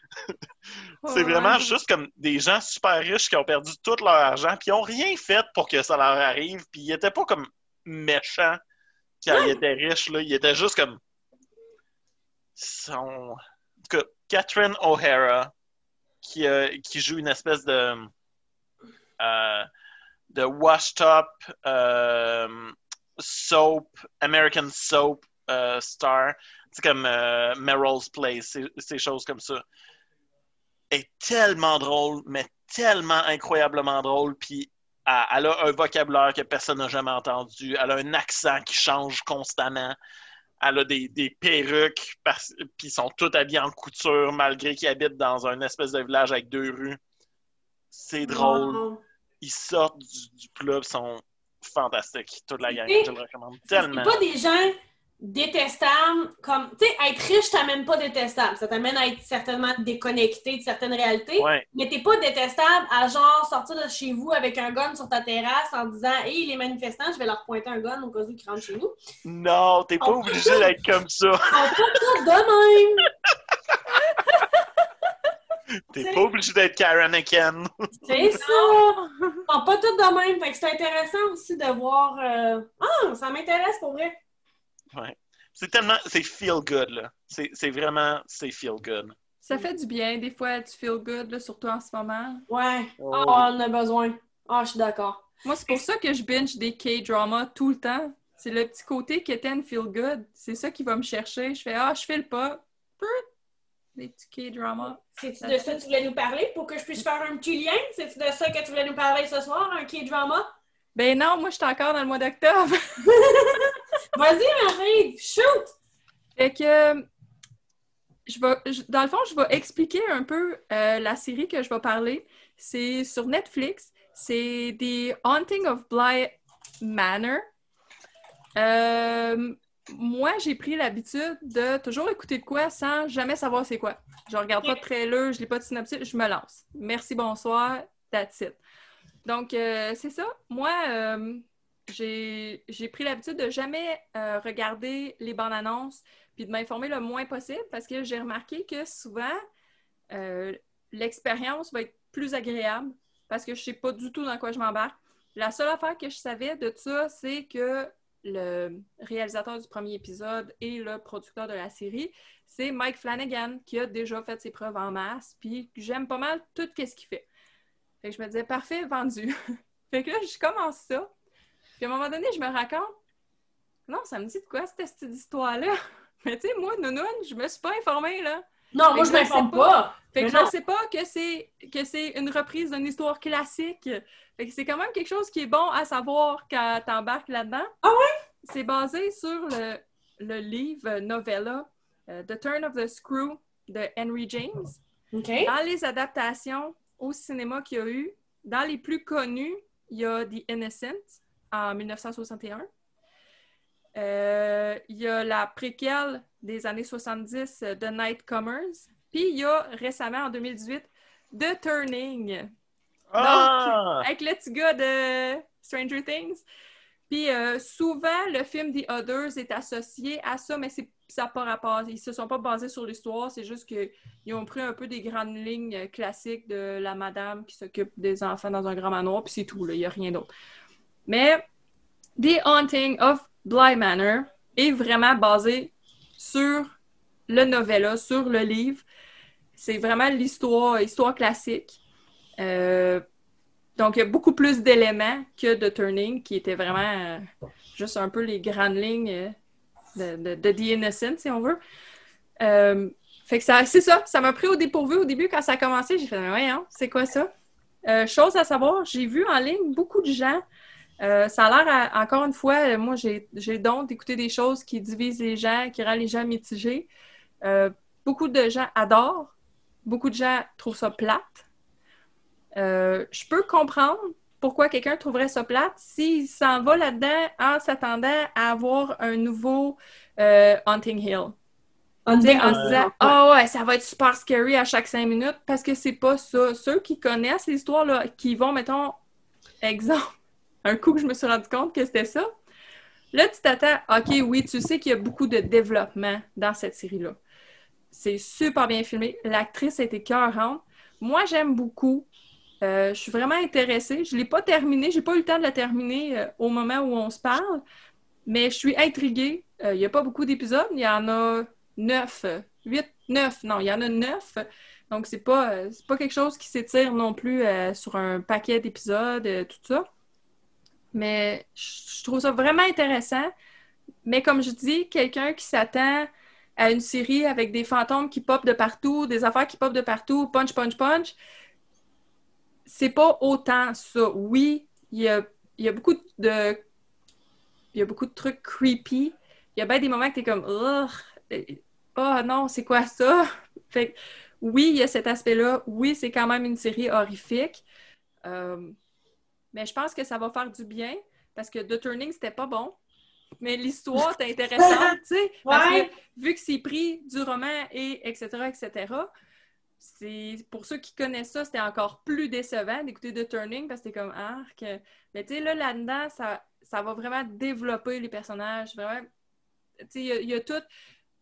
Speaker 2: C'est vraiment juste comme des gens super riches qui ont perdu tout leur argent, puis ils ont rien fait pour que ça leur arrive, puis ils étaient pas comme méchants quand ils étaient riches, là. Ils étaient juste comme. Son... En tout cas, Catherine O'Hara, qui, euh, qui joue une espèce de. euh, de washed up euh, soap, American soap star. C'est comme Meryl's Place, ces choses comme ça est tellement drôle, mais tellement incroyablement drôle. Puis elle, a un vocabulaire que personne n'a jamais entendu. Elle a un accent qui change constamment. Elle a des, des perruques, parce- puis ils sont tous habillés en couture, malgré qu'ils habitent dans un espèce de village avec deux rues. C'est drôle.
Speaker 1: Wow.
Speaker 2: Ils sortent du, du club, sont fantastiques. Toute la gang, je le recommande
Speaker 1: C'est
Speaker 2: tellement.
Speaker 1: pas des gens détestable, comme, tu sais, être riche t'amène pas détestable. Ça t'amène à être certainement déconnecté de certaines réalités.
Speaker 2: Ouais.
Speaker 1: Mais t'es pas détestable à genre sortir de chez vous avec un gun sur ta terrasse en disant Hey, les manifestants, je vais leur pointer un gun au cas où ils rentrent chez nous.
Speaker 2: Non, t'es pas
Speaker 1: On-
Speaker 2: obligé d'être comme ça.
Speaker 1: Sont pas de même.
Speaker 2: T'es pas obligé d'être Karen Ken.
Speaker 1: C'est ça. Pas tous de même. Fait que c'est intéressant aussi de voir. euh, Ah, ça m'intéresse pour vrai.
Speaker 2: Ouais. C'est tellement. C'est feel good, là. C'est c'est vraiment. C'est feel good.
Speaker 3: Ça fait du bien, des fois, tu feel good, là, surtout en ce moment.
Speaker 1: Ouais.
Speaker 2: Oh.
Speaker 1: Ah, on en a besoin. Ah, je suis d'accord.
Speaker 3: Moi, c'est pour ça que je binge des K-dramas tout le temps. C'est le petit côté Keten feel good. C'est ça qui va me chercher. Je fais Ah, je file pas. Des petits K-dramas.
Speaker 1: C'est-tu de ça que tu voulais nous parler? Pour que je puisse faire un petit lien? C'est-tu de ça que tu voulais nous parler ce soir, un K-drama?
Speaker 3: Ben non, moi, je suis encore dans le mois d'octobre.
Speaker 1: Vas-y, Marie, shoot!
Speaker 3: Fait que, je vais, je- dans le fond, je vais expliquer un peu euh, la série que je vais parler. C'est sur Netflix. C'est The Haunting of Bly Manor. Euh, moi, j'ai pris l'habitude de toujours écouter de quoi sans jamais savoir c'est quoi. Je regarde pas de trailer, je lis pas de synopsis, je me lance. Merci, bonsoir, that's it. Donc, euh, c'est ça. Moi, j'ai pris l'habitude de jamais euh, regarder les bandes annonces puis de m'informer le moins possible parce que j'ai remarqué que souvent, euh, l'expérience va être plus agréable parce que je sais pas du tout dans quoi je m'embarque. La seule affaire que je savais de ça, c'est que le réalisateur du premier épisode et le producteur de la série, c'est Mike Flanagan qui a déjà fait ses preuves en masse, puis j'aime pas mal tout ce qu'il fait. Fait que je me disais, parfait, vendu. fait que là, je commence ça. Puis à un moment donné, je me raconte, non, ça me dit de quoi cette histoire-là? Mais tu sais, moi, Nounoun, je me suis pas informée, là.
Speaker 1: Non, moi, je m'informe
Speaker 3: sais
Speaker 1: pas.
Speaker 3: Fait que je ne sais pas que c'est que c'est une reprise d'une histoire classique. Fait que c'est quand même quelque chose qui est bon à savoir quand t'embarques là-dedans.
Speaker 1: Ah
Speaker 3: ouais? C'est basé sur le, le livre novella euh, The Turn of the Screw de Henry James. Dans les adaptations au cinéma qu'il y a eu, dans les plus connus, il y a The Innocent en 1961. Euh, il y a la préquelle des années 70 euh, de Nightcomers. Puis il y a récemment, en 2018, The Turning,
Speaker 2: Ah!
Speaker 3: avec le petit gars de Stranger Things. Puis euh, souvent, le film The Others est associé à ça, mais c'est, ça n'a pas rapport. Ils se sont pas basés sur l'histoire, c'est juste qu'ils ont pris un peu des grandes lignes classiques de la madame qui s'occupe des enfants dans un grand manoir, puis c'est tout, il n'y a rien d'autre. Mais The Haunting of Bly Manor est vraiment basé sur le novella, sur le livre. C'est vraiment l'histoire, histoire classique. Euh, donc, il y a beaucoup plus d'éléments que de Turning, qui était vraiment euh, juste un peu les grandes lignes euh, de, The Innocent, si on veut. Fait que ça, c'est ça, ça m'a pris au dépourvu au début quand ça a commencé. J'ai fait, mais voyons, c'est quoi ça? Chose à savoir, j'ai vu en ligne beaucoup de gens. Euh, ça a l'air, encore une fois, euh, moi, j'ai le don d'écouter des choses qui divisent les gens, qui rendent les gens mitigés. Euh, beaucoup de gens adorent, beaucoup de gens trouvent ça plate. Euh, je peux comprendre pourquoi quelqu'un trouverait ça plate s'il s'en va là-dedans en s'attendant à avoir un nouveau Haunting Hill.
Speaker 1: On dit
Speaker 3: en se disant, ah ouais, ça va être super scary à chaque cinq minutes, parce que c'est pas ça. Ceux qui connaissent l'histoire, qui vont, mettons, exemple, un coup que je me suis rendu compte que c'était ça, là, tu t'attends, ok, oui, tu sais qu'il y a beaucoup de développement dans cette série-là. C'est super bien filmé. L'actrice a été cœurante. Moi, j'aime beaucoup. Euh, je suis vraiment intéressée. Je ne l'ai pas terminée. J'ai pas eu le temps de la terminer euh, au moment où on se parle. Mais je suis intriguée. Euh, Il n'y a pas beaucoup d'épisodes. Il y en a neuf, huit, neuf. Non, il y en a neuf. Donc, c'est pas, euh, c'est pas quelque chose qui s'étire non plus sur un paquet d'épisodes, tout ça. Mais je trouve ça vraiment intéressant. Mais comme je dis, quelqu'un qui s'attend à une série avec des fantômes qui popent de partout, des affaires qui popent de partout, punch, punch, punch, c'est pas autant ça. Oui, il y a, y a beaucoup de. Y a beaucoup de trucs creepy. Il y a bien des moments que t'es comme. Ugh, oh non, c'est quoi ça? Fait oui, il y a cet aspect-là. Oui, c'est quand même une série horrifique. Euh, mais je pense que ça va faire du bien parce que The Turning, c'était pas bon. mais l'histoire est intéressante, tu sais, parce que vu que c'est pris du roman et etc., etc., c'est pour ceux qui connaissent ça, c'était encore plus décevant d'écouter The Turning parce que c'était comme arc. Mais tu sais, là, là-dedans, ça, ça va vraiment développer les personnages. Vraiment, tu sais, il y a, y a tout,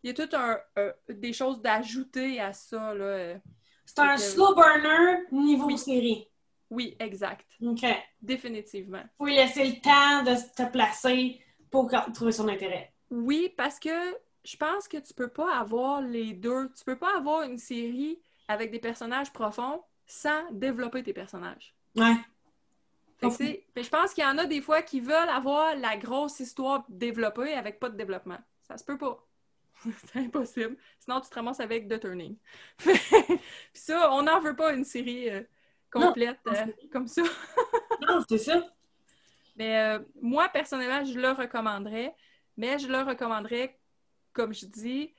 Speaker 3: il y a tout un, un- des choses d'ajouter à ça, là.
Speaker 1: C'est un slow burner niveau
Speaker 3: Oui.
Speaker 1: série.
Speaker 3: Oui, exact.
Speaker 1: OK.
Speaker 3: Définitivement.
Speaker 1: Faut lui laisser le temps de se placer pour trouver son intérêt.
Speaker 3: Oui, parce que je pense que tu peux pas avoir les deux. Tu peux pas avoir une série avec des personnages profonds sans développer tes personnages.
Speaker 1: Ouais.
Speaker 3: C'est- mais je pense qu'il y en a des fois qui veulent avoir la grosse histoire développée avec pas de développement. Ça se peut pas. c'est impossible. Sinon, tu te ramasses avec The Turning. Puis ça, on n'en veut pas une série euh, complète
Speaker 1: Non.
Speaker 3: euh, comme ça.
Speaker 1: Non, c'est ça.
Speaker 3: Mais euh, moi, personnellement, je le recommanderais. Mais je le recommanderais, comme je dis,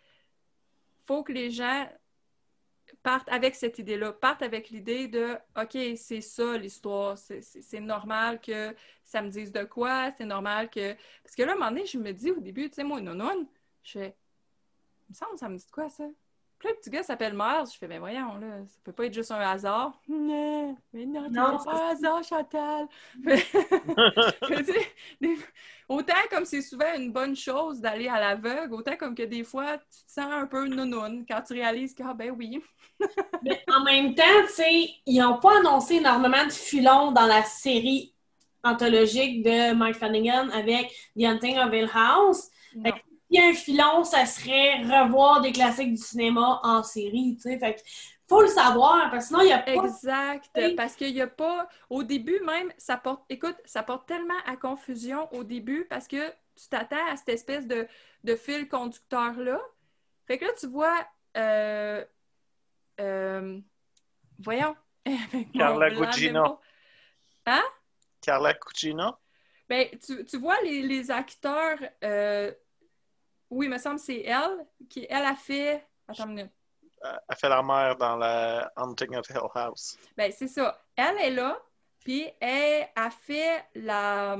Speaker 3: faut que les gens partent avec cette idée-là, partent avec l'idée de OK, c'est ça l'histoire, c'est- normal que ça me dise de quoi, c'est normal que. Parce que là, à un moment donné, je me dis au début, tu sais, moi, non, je fais. Il me semble, ça me dit de quoi ça? Puis le petit gars s'appelle Miles. Je fais, ben voyons, là, ça peut pas être juste un hasard. Non, mais non,
Speaker 1: Non,
Speaker 3: c'est pas un hasard, Chantal. Mais- mais tu sais, des- Autant comme c'est souvent une bonne chose d'aller à l'aveugle, autant comme que des fois, tu te sens un peu nounoun quand tu réalises que, ah ben oui.
Speaker 1: Mais en même temps, tu sais, ils n'ont pas annoncé énormément de filons dans la série anthologique de Mike Flanagan avec The Hunting of Hill House. Y a un filon, ça serait revoir des classiques du cinéma en série, tu sais. Fait faut le savoir, parce que sinon, il n'y a pas...
Speaker 3: Exact, parce qu'il n'y a pas, au début même, ça porte, écoute, ça porte tellement à confusion au début parce que tu t'attends à cette espèce de, de fil conducteur-là. Fait que là, tu vois, euh, euh, voyons,
Speaker 2: Carla Gugino.
Speaker 3: mémoire.
Speaker 2: Carla Cucino?
Speaker 3: Ben, tu, tu vois les, les acteurs, euh, oui, il me semble que c'est elle, qui, elle a fait, attends une minute.
Speaker 2: Euh, Elle fait la mère dans la Hunting of Hill House.
Speaker 3: Ben, c'est ça. Elle est là, puis elle a fait la,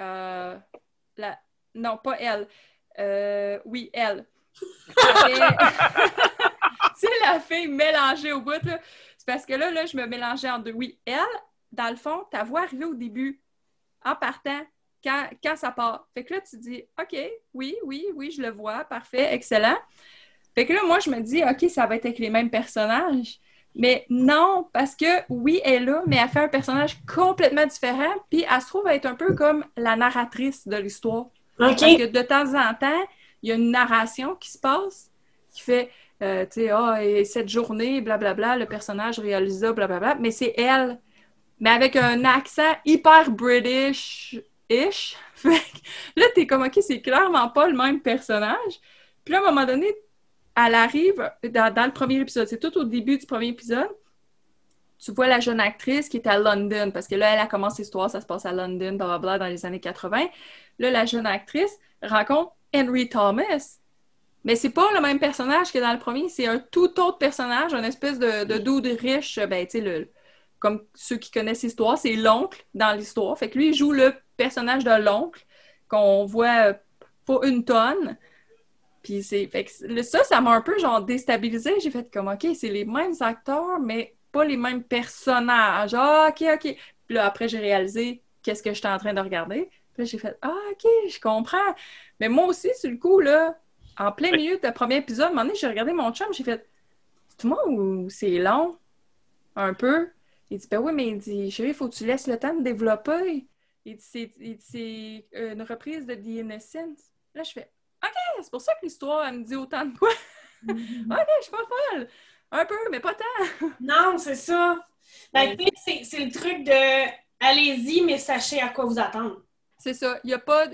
Speaker 3: euh, la... Non, pas elle. Euh, oui, elle. Elle fait- tu sais, la fille mélangée au bout, là. C'est parce que là, là, je me mélangeais en deux. Oui, elle, dans le fond, ta voix arrivée au début, en partant, quand, quand ça part. Fait que là, tu dis, OK, oui, oui, oui, je le vois, parfait, excellent. Fait que là, moi, je me dis, OK, ça va être avec les mêmes personnages. Mais non, parce que oui, elle est là, mais elle fait un personnage complètement différent, puis elle se trouve être un peu comme la narratrice de l'histoire.
Speaker 1: OK.
Speaker 3: Parce que de temps en temps, il y a une narration qui se passe, qui fait, euh, tu sais, ah, et cette journée, blablabla, le personnage réalise ça, blablabla, mais c'est elle, mais avec un accent hyper British-ish. Fait que là, t'es comme, OK, c'est clairement pas le même personnage. Puis là, à un moment donné, elle arrive dans, le premier épisode, c'est tout au début du premier épisode. Tu vois la jeune actrice qui est à London, parce que là, elle a commencé l'histoire, ça se passe à London, blablabla, dans les années 80. Là, la jeune actrice rencontre Henry Thomas. Mais c'est pas le même personnage que dans le premier, c'est un tout autre personnage, un espèce de, de riche, ben, tu sais, comme ceux qui connaissent l'histoire, c'est l'oncle dans l'histoire. Fait que lui, il joue le personnage de l'oncle qu'on voit euh, pour une tonne. Puis c'est. Ça, ça m'a un peu genre déstabilisé. J'ai fait comme OK, c'est les mêmes acteurs, mais pas les mêmes personnages. Ah, OK, OK. Puis là, après, j'ai réalisé qu'est-ce que j'étais en train de regarder. Puis là, j'ai fait Ah, OK, je comprends. Mais moi aussi, sur le coup, là, en plein milieu de premier épisode, à un moment donné, j'ai regardé mon chum, j'ai fait C'est moi ou c'est long? Un peu. Il dit Ben oui, mais il dit Chérie, il faut que tu laisses le temps de développer. Dit C'est c'est une reprise de The Innocence. Là, je fais OK, c'est pour ça que l'histoire, elle me dit autant de quoi. OK, je suis pas folle. Un peu, mais pas tant.
Speaker 1: Non, c'est ça. Sais, c'est- c'est le truc de allez-y, mais sachez à quoi vous attendre.
Speaker 3: C'est ça. Il y a pas.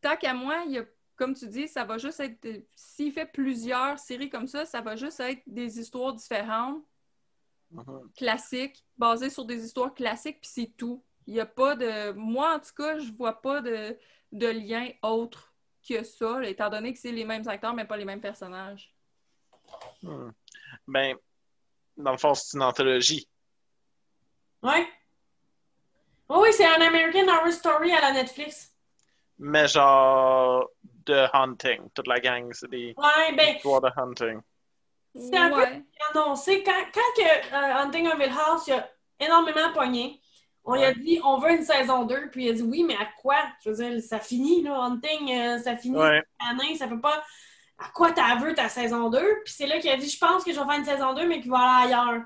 Speaker 3: Tant qu'à moi, il y a, comme tu dis, ça va juste être. S'il fait plusieurs séries comme ça, ça va juste être des histoires différentes,
Speaker 2: Mhm.
Speaker 3: classiques, basées sur des histoires classiques, puis c'est tout. Il n'y a pas de. Moi, en tout cas, je vois pas de, de lien autre que ça, là, étant donné que c'est les mêmes acteurs, mais pas les mêmes personnages.
Speaker 2: Hmm. Ben, dans le fond, c'est une anthologie.
Speaker 1: Ouais. Oh oui, c'est un American Horror Story à la Netflix.
Speaker 2: mais genre de hunting. Toute la gang, c'est des
Speaker 1: Ouais, ben,
Speaker 2: histoires de hunting.
Speaker 1: C'est un peu- annoncé, quand, quand que, euh, Hunting of Hill House il a énormément pogné, on lui a dit on veut une saison 2, puis il a dit oui, mais à quoi? Je veux dire, ça finit, là, Hunting, euh, ça finit
Speaker 2: Ouais.
Speaker 1: année, ça peut pas. À quoi t'as vu ta saison 2? Puis c'est là qu'il a dit je pense que je vais faire une saison 2, mais qu'il va aller ailleurs.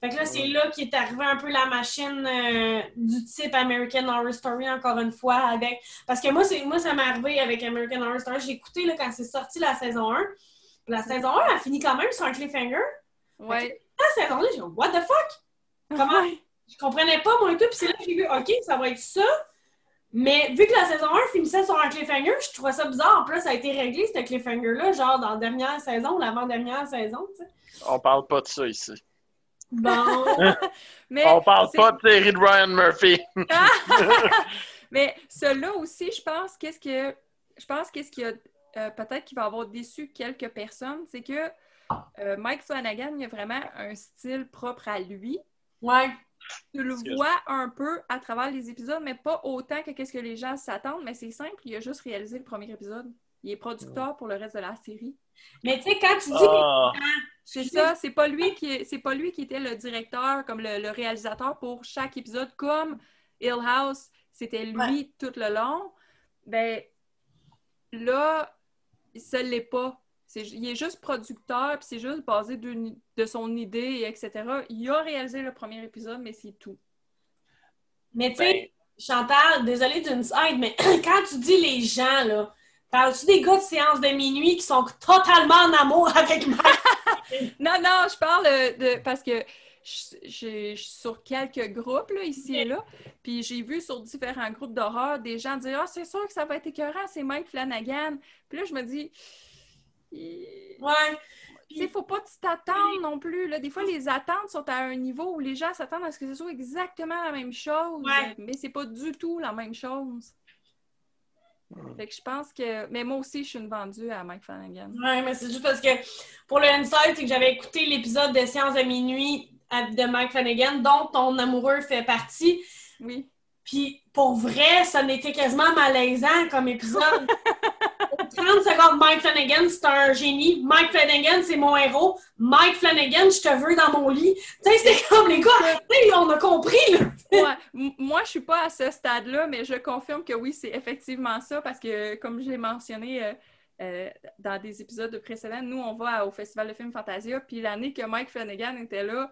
Speaker 1: Fait que là, c'est là qu'il est arrivé un peu la machine euh, du type American Horror Story, encore une fois, avec. Parce que moi, c'est moi ça m'est arrivé avec American Horror Story. J'ai écouté là, quand c'est sorti la saison 1. La saison 1, elle finit quand même sur un cliffhanger.
Speaker 3: Ouais.
Speaker 1: La saison 2, j'ai dit, what the fuck? Comment? Je comprenais pas, moi et tout. Puis c'est là que j'ai vu, OK, ça va être ça. Mais vu que la saison 1 finissait sur un cliffhanger, je trouvais ça bizarre. En plus, ça a été réglé, ce cliffhanger-là, genre dans la dernière saison ou l'avant-dernière saison, tu sais.
Speaker 2: On parle pas de ça ici.
Speaker 1: Bon.
Speaker 3: Mais
Speaker 2: On parle pas de série de Ryan Murphy.
Speaker 3: Mais celui-là aussi, je pense qu'est-ce que je pense qu'est-ce qu'il y a euh, peut-être qu'il va avoir déçu quelques personnes, c'est que euh, Mike Flanagan, il a vraiment un style propre à lui.
Speaker 1: ouais.
Speaker 3: Tu le vois un peu à travers les épisodes, mais pas autant que qu'est-ce que les gens s'attendent. Mais c'est simple, il a juste réalisé le premier épisode. Il est producteur pour le reste de la série.
Speaker 1: Mais tu sais, quand tu dis.
Speaker 2: Ah,
Speaker 3: C'est ça, c'est pas lui qui est- c'est pas lui qui était le directeur, comme le, le réalisateur pour chaque épisode, comme Hill House, c'était lui
Speaker 1: Ouais.
Speaker 3: tout le long. Ben là, ça l'est pas. Il est juste producteur, puis c'est juste basé de son idée, etc. Il a réalisé le premier épisode, mais c'est tout.
Speaker 1: Mais tu
Speaker 2: ben,
Speaker 1: sais, Chantal, désolée d'une side, mais quand tu dis les gens, là, parles-tu des gars de séance de minuit qui sont totalement en amour avec Mike?
Speaker 3: Non, non, je parle euh, de. Parce que je suis sur quelques groupes, là, ici et là. Puis j'ai vu sur différents groupes d'horreur des gens dire Ah, c'est sûr que ça va être écœurant, c'est Mike Flanagan. Puis là, je me dis. Il
Speaker 1: Ouais.
Speaker 3: ne faut pas que tu t'attendes non plus. Là. Des fois, les attentes sont à un niveau où les gens s'attendent à ce que ce soit exactement la même chose.
Speaker 1: Ouais.
Speaker 3: Mais c'est pas du tout la même chose. Fait que je pense que. Mais moi aussi, je suis une vendue à Mike Flanagan.
Speaker 1: Ouais, mais c'est juste parce que pour le insight, c'est que j'avais écouté l'épisode de Séance de minuit à- de Mike Flanagan, dont ton amoureux fait partie.
Speaker 3: Oui.
Speaker 1: Puis pour vrai, ça n'était quasiment malaisant comme épisode. 30 secondes, Mike Flanagan, c'est un génie. Mike Flanagan, c'est mon héros. Mike Flanagan, je te veux dans mon lit. Tu sais, c'était comme les gars, on a compris,
Speaker 3: moi, je suis pas à ce stade-là, mais je confirme que oui, c'est effectivement ça parce que, comme j'ai mentionné euh, euh, dans des épisodes précédents, nous, on va au Festival de films Fantasia, puis l'année que Mike Flanagan était là,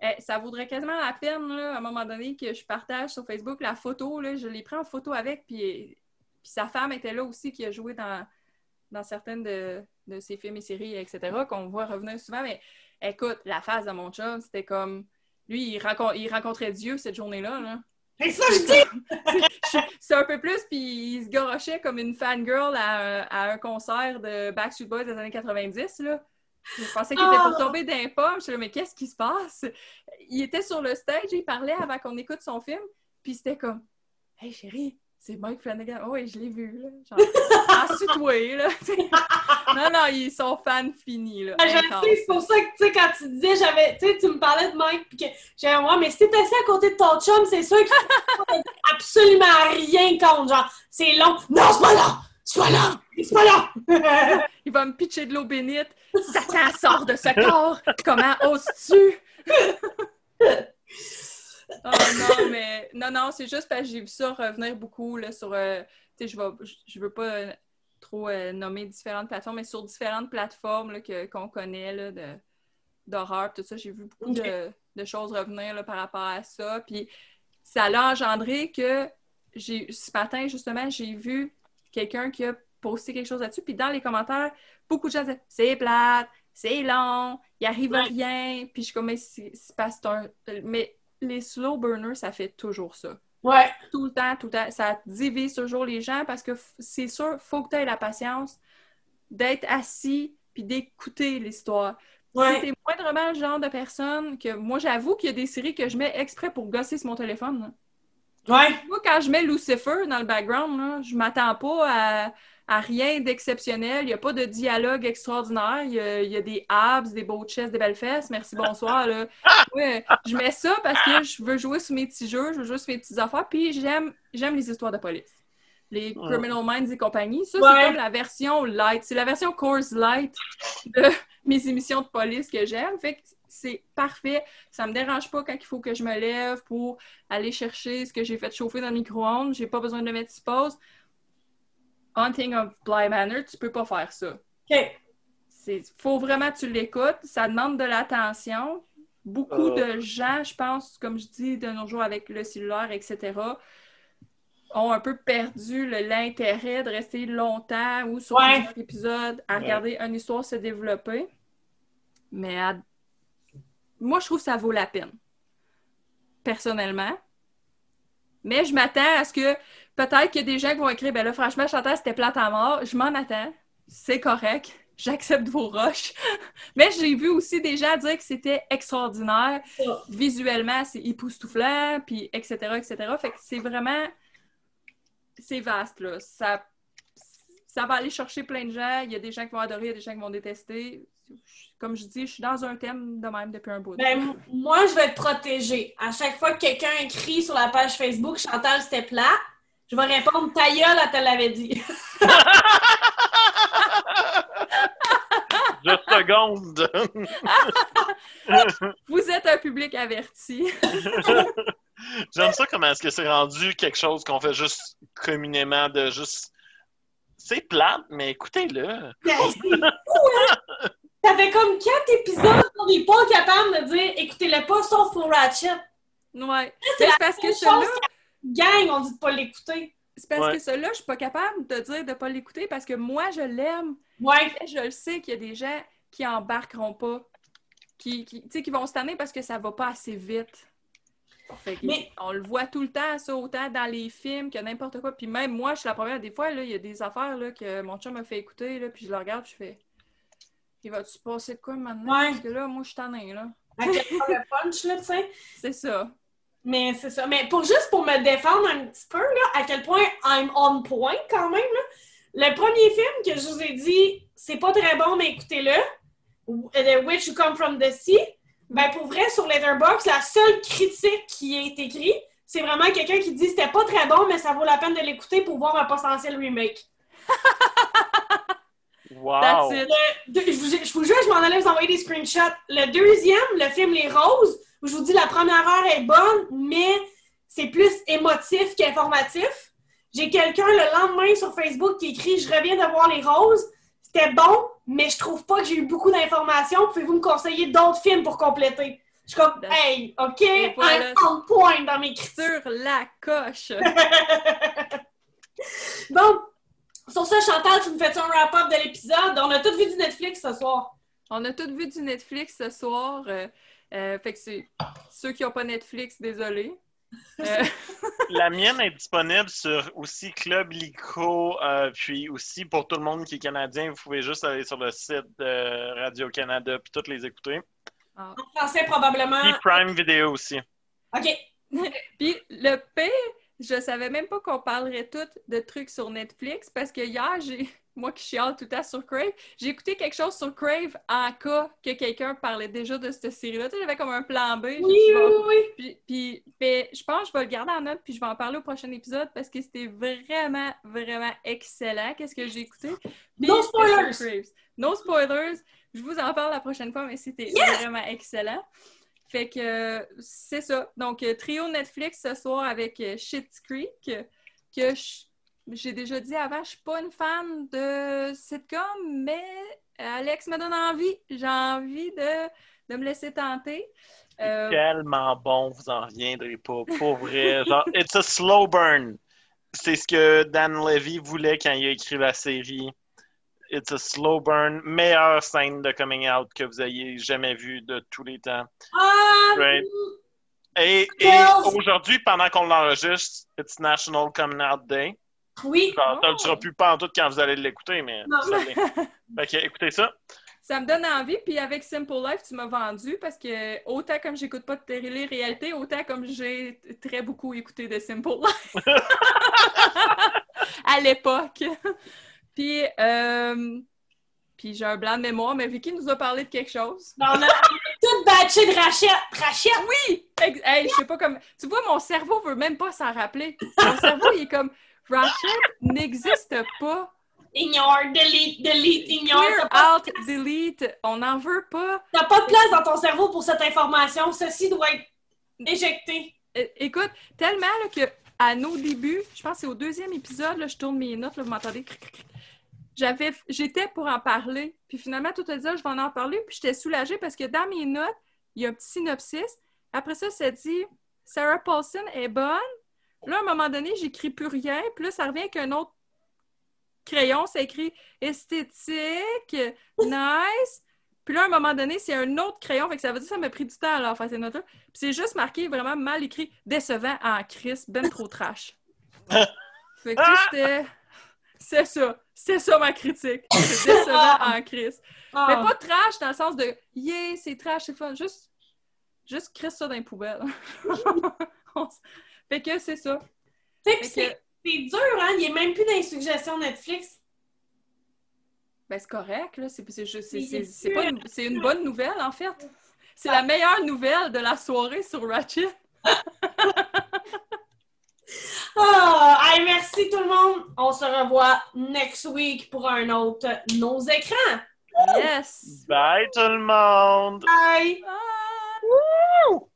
Speaker 3: eh, ça vaudrait quasiment la peine, là, à un moment donné, que je partage sur Facebook la photo. Là, je l'ai pris en photo avec, puis, puis sa femme était là aussi, qui a joué dans, dans certaines de, de ses films et séries, etc., qu'on voit revenir souvent. Mais écoute, la face de mon chum, c'était comme... Lui, il, il rencontrait Dieu cette journée-là. Là.
Speaker 1: C'est ça, je dis.
Speaker 3: C'est un peu plus, puis il se garochait comme une fangirl à, un- à un concert de Backstreet Boys des années 90. Là. Je pensais qu'il était
Speaker 1: Ah!
Speaker 3: pour tomber d'un pomme. Je suis là, mais qu'est-ce qui se passe? Il était sur le stage, il parlait avant qu'on écoute son film, puis c'était comme Hey chérie, c'est Mike Flanagan. Oh, oui, je l'ai vu, là. Genre, assis-toi, là. non, non, ils sont fans finis, là.
Speaker 1: Sais, c'est pour ça que, tu sais, quand tu disais, j'avais, tu sais, tu me parlais de Mike, puis que j'avais, ouais, mais si t'es assis à côté de ton chum, c'est sûr qu'il absolument rien contre, genre, c'est long. Non, c'est pas pas long! C'est pas long!
Speaker 3: Il va me pitcher de l'eau bénite. Satan sort de ce corps! Comment oses-tu? oh non, mais non, non, c'est juste parce que j'ai vu ça revenir beaucoup là, sur. euh, tu sais, je je veux pas euh, trop euh, nommer différentes plateformes, mais sur différentes plateformes là, que- qu'on connaît là, de, d'horreur, tout ça, j'ai vu beaucoup de, de choses revenir là, par rapport à ça. Puis ça l'a engendré que j'ai ce matin, justement, j'ai vu quelqu'un qui a posté quelque chose là-dessus. Puis dans les commentaires, beaucoup de gens disaient c'est plate, c'est long, il arrive à rien. Puis je suis comme, mais c'est. Mais les slow burners, ça fait toujours ça.
Speaker 1: Ouais,
Speaker 3: Tout le temps, tout le temps. Ça divise toujours les gens parce que c'est sûr, faut que tu aies la patience d'être assis puis d'écouter l'histoire. Si
Speaker 1: ouais.
Speaker 3: t'es moindrement le genre de personne que moi, j'avoue qu'il y a des séries que je mets exprès pour gosser sur mon téléphone. là.
Speaker 1: Ouais.
Speaker 3: Moi, quand je mets Lucifer dans le background, là, je m'attends pas à, à rien d'exceptionnel. Il n'y a pas de dialogue extraordinaire. Il y a, il y a des abs, des beaux chests, des belles fesses. Merci, bonsoir. Là. Ouais, je mets ça parce que je veux jouer sur mes petits jeux, je veux jouer sur mes petites affaires, puis j'aime j'aime les histoires de police. les. Criminal Minds et compagnie. Ça,
Speaker 1: Ouais.
Speaker 3: c'est comme la version light. C'est la version course light de mes émissions de police que j'aime. Fait que c'est parfait. Ça me dérange pas quand il faut que je me lève pour aller chercher ce que j'ai fait chauffer dans le micro-ondes. J'ai pas besoin de mettre sur pause. Haunting of Bly Manor, tu peux pas faire ça.
Speaker 1: OK.
Speaker 3: Il faut vraiment que tu l'écoutes. Ça demande de l'attention. Beaucoup
Speaker 2: Euh.
Speaker 3: de gens, je pense, comme je dis, de nos jours avec le cellulaire, etc., ont un peu perdu l'intérêt de rester longtemps ou sur
Speaker 1: Ouais.
Speaker 3: plusieurs épisodes à
Speaker 2: Ouais.
Speaker 3: regarder une histoire se développer. Mais à- moi, je trouve que ça vaut la peine. Personnellement. Mais je m'attends à ce que peut-être qu'il y a des gens qui vont écrire Ben là, franchement, Chantal, c'était plate à mort. Je m'en attends. C'est correct. J'accepte vos roches. Mais j'ai vu aussi des gens dire que c'était extraordinaire. Visuellement, c'est époustouflant, puis etc., etc. Fait que c'est vraiment... C'est vaste, là. Ça... ça va aller chercher plein de gens. Il y a des gens qui vont adorer, il y a des gens qui vont détester. Comme je dis, je suis dans un thème de même depuis un bout.
Speaker 1: Ben, moi, je vais être protégée. À chaque fois que quelqu'un écrit sur la page Facebook Chantal, c'était plat, je vais répondre ta gueule, elle te l'avait dit.
Speaker 2: Deux secondes.
Speaker 3: Vous êtes un public averti.
Speaker 2: J'aime ça comment est-ce que c'est rendu quelque chose qu'on fait juste communément de juste. C'est plate, mais écoutez-le.
Speaker 1: Ben, c'est fou, hein? Ça fait comme quatre épisodes qu'on n'est pas capable de dire écoutez-le pas, sauf pour Ratchet.
Speaker 3: Ouais.
Speaker 1: C'est
Speaker 3: parce que celui-là,
Speaker 1: Gang, on dit de pas l'écouter.
Speaker 3: c'est parce
Speaker 2: Ouais.
Speaker 3: que celui-là, je suis pas capable de dire de pas l'écouter parce que moi, je l'aime.
Speaker 1: Ouais.
Speaker 3: Je le sais qu'il y a des gens qui embarqueront pas, qui, qui, tu sais, qui vont se tanner parce que ça va pas assez vite. Fait que
Speaker 1: Mais-
Speaker 3: On le voit tout le temps, ça, autant dans les films que n'importe quoi. Puis même moi, je suis la première. Des fois, là, il y a des affaires là, que mon chum m'a fait écouter, là, puis je le regarde, puis je fais Il va-tu se passer de quoi maintenant?
Speaker 1: Ouais.
Speaker 3: Parce que là, moi, je suis tannée, là.
Speaker 1: Avec le punch, là, tu sais.
Speaker 3: C'est ça.
Speaker 1: Mais c'est ça. Mais pour juste pour me défendre un petit peu, là, à quel point I'm on point quand même, là. Le premier film que je vous ai dit, c'est pas très bon, mais écoutez-le, The Witch Who Come From the Sea, ben pour vrai, sur Letterboxd, la seule critique qui est écrite, c'est vraiment quelqu'un qui dit c'était pas très bon, mais ça vaut la peine de l'écouter pour voir un potentiel remake.
Speaker 2: Wow!
Speaker 1: Je, vous, je vous jure, je m'en allais vous envoyer des screenshots. Le deuxième, le film Les Roses, je vous dis la première heure est bonne, mais c'est plus émotif qu'informatif. J'ai quelqu'un le lendemain sur Facebook qui écrit Je reviens de voir Les Roses. C'était bon, mais je trouve pas que j'ai eu beaucoup d'informations. Pouvez-vous me conseiller d'autres films pour compléter? Je suis comme, hey, OK,
Speaker 3: voilà.
Speaker 1: I'm on point dans mes critiques.
Speaker 3: Sur la coche.
Speaker 1: Bon, sur ça, Chantal, tu me fais un wrap-up de l'épisode? On a tous vu du Netflix ce soir.
Speaker 3: On a tous vu du Netflix ce soir. euh, euh, fait que c'est ceux qui n'ont pas Netflix, désolé. Euh,
Speaker 2: La mienne est disponible sur aussi Club Lico, euh, puis aussi pour tout le monde qui est canadien, vous pouvez juste aller sur le site de Radio-Canada puis toutes les écouter.
Speaker 3: ah.
Speaker 1: En français, probablement.
Speaker 2: Puis Prime Video aussi.
Speaker 1: OK.
Speaker 3: Puis le pire, je savais même pas qu'on parlerait tout de trucs sur Netflix parce que hier, j'ai moi qui chiale tout le temps sur Crave, j'ai écouté quelque chose sur Crave en cas que quelqu'un parlait déjà de cette série-là. Tu sais, j'avais comme un plan B.
Speaker 1: Oui, oui,
Speaker 3: Bon,
Speaker 1: oui.
Speaker 3: Puis, je pense que je vais le garder en note, puis je vais en parler au prochain épisode parce que c'était vraiment, vraiment excellent. Qu'est-ce que j'ai écouté? Puis
Speaker 1: No spoilers!
Speaker 3: No spoilers! Je vous en parle la prochaine fois, mais c'était
Speaker 1: Yes!
Speaker 3: vraiment excellent. Fait que c'est ça. Donc, euh, trio Netflix ce soir avec euh, Schitt's Creek, que j'ai déjà dit avant, je suis pas une fan de sitcom, mais Alex me donne envie. J'ai envie de, de me laisser tenter. Euh,
Speaker 2: Tellement bon, vous en reviendrez pas. Pour vrai. Genre, it's a slow burn. C'est ce que Dan Levy voulait quand il a écrit la série. It's a slow burn. Meilleure scène de coming out que vous ayez jamais vue de tous les temps.
Speaker 1: Ah,
Speaker 2: Right. Et, aujourd'hui, pendant qu'on l'enregistre, it's National Coming Out Day.
Speaker 1: oui.
Speaker 2: Ne
Speaker 3: Oh.
Speaker 2: sera plus pas en tout quand vous allez l'écouter, mais
Speaker 1: Non.
Speaker 2: ça l'est. Fait que écoutez ça.
Speaker 3: Ça me donne envie, puis avec Simple Life, tu m'as vendu parce que autant comme j'écoute pas de télé-réalité, autant comme j'ai très beaucoup écouté de Simple Life à l'époque. Puis, euh, puis j'ai un blanc de mémoire, mais Vicky nous a parlé de quelque chose.
Speaker 1: On a tout batchée de rachette. Rachette!
Speaker 3: Oui! Hey, je sais pas comme. Tu vois, mon cerveau veut même pas s'en rappeler. Mon cerveau, il est comme Ratchet n'existe pas.
Speaker 1: Ignore, delete, delete, ignore.
Speaker 3: Clear out, delete. On n'en veut pas.
Speaker 1: t'as pas de place dans ton cerveau pour cette information. Ceci doit être éjecté.
Speaker 3: É- Écoute, tellement là, que à nos débuts, je pense que c'est au deuxième épisode, là, je tourne mes notes, là, vous m'entendez? J'avais, j'étais pour en parler, puis finalement, tout à dit, je vais en parler, puis j'étais soulagée parce que dans mes notes, il y a un petit synopsis. Après ça, ça dit Sarah Paulson est bonne. Là, à un moment donné, j'écris plus rien, puis là, ça revient avec un autre crayon, ça écrit esthétique, nice. Puis là, à un moment donné, c'est un autre crayon, fait que ça veut dire que ça m'a pris du temps à leur faire ces notes-là. Puis c'est juste marqué vraiment mal écrit, décevant en crise, ben trop trash. fait que c'était. C'est ça. C'est ça ma critique. C'est décevant en crise.
Speaker 1: Ah.
Speaker 3: Mais pas trash dans le sens de yeah, c'est trash, c'est fun. Juste, juste crisse ça dans les poubelles. Fait que c'est ça.
Speaker 1: Tu sais, pis
Speaker 3: Fait que-
Speaker 1: c'est dur, hein? Il est même plus dans les suggestions Netflix.
Speaker 3: Ben, c'est correct, là. C'est une, c'est une bonne nouvelle, en fait. C'est la meilleure nouvelle de la soirée sur Ratchet.
Speaker 1: Ah, merci tout le monde. On se revoit next week pour un autre Nos écrans.
Speaker 3: Yes.
Speaker 2: Bye tout le monde.
Speaker 1: Bye.
Speaker 3: Bye.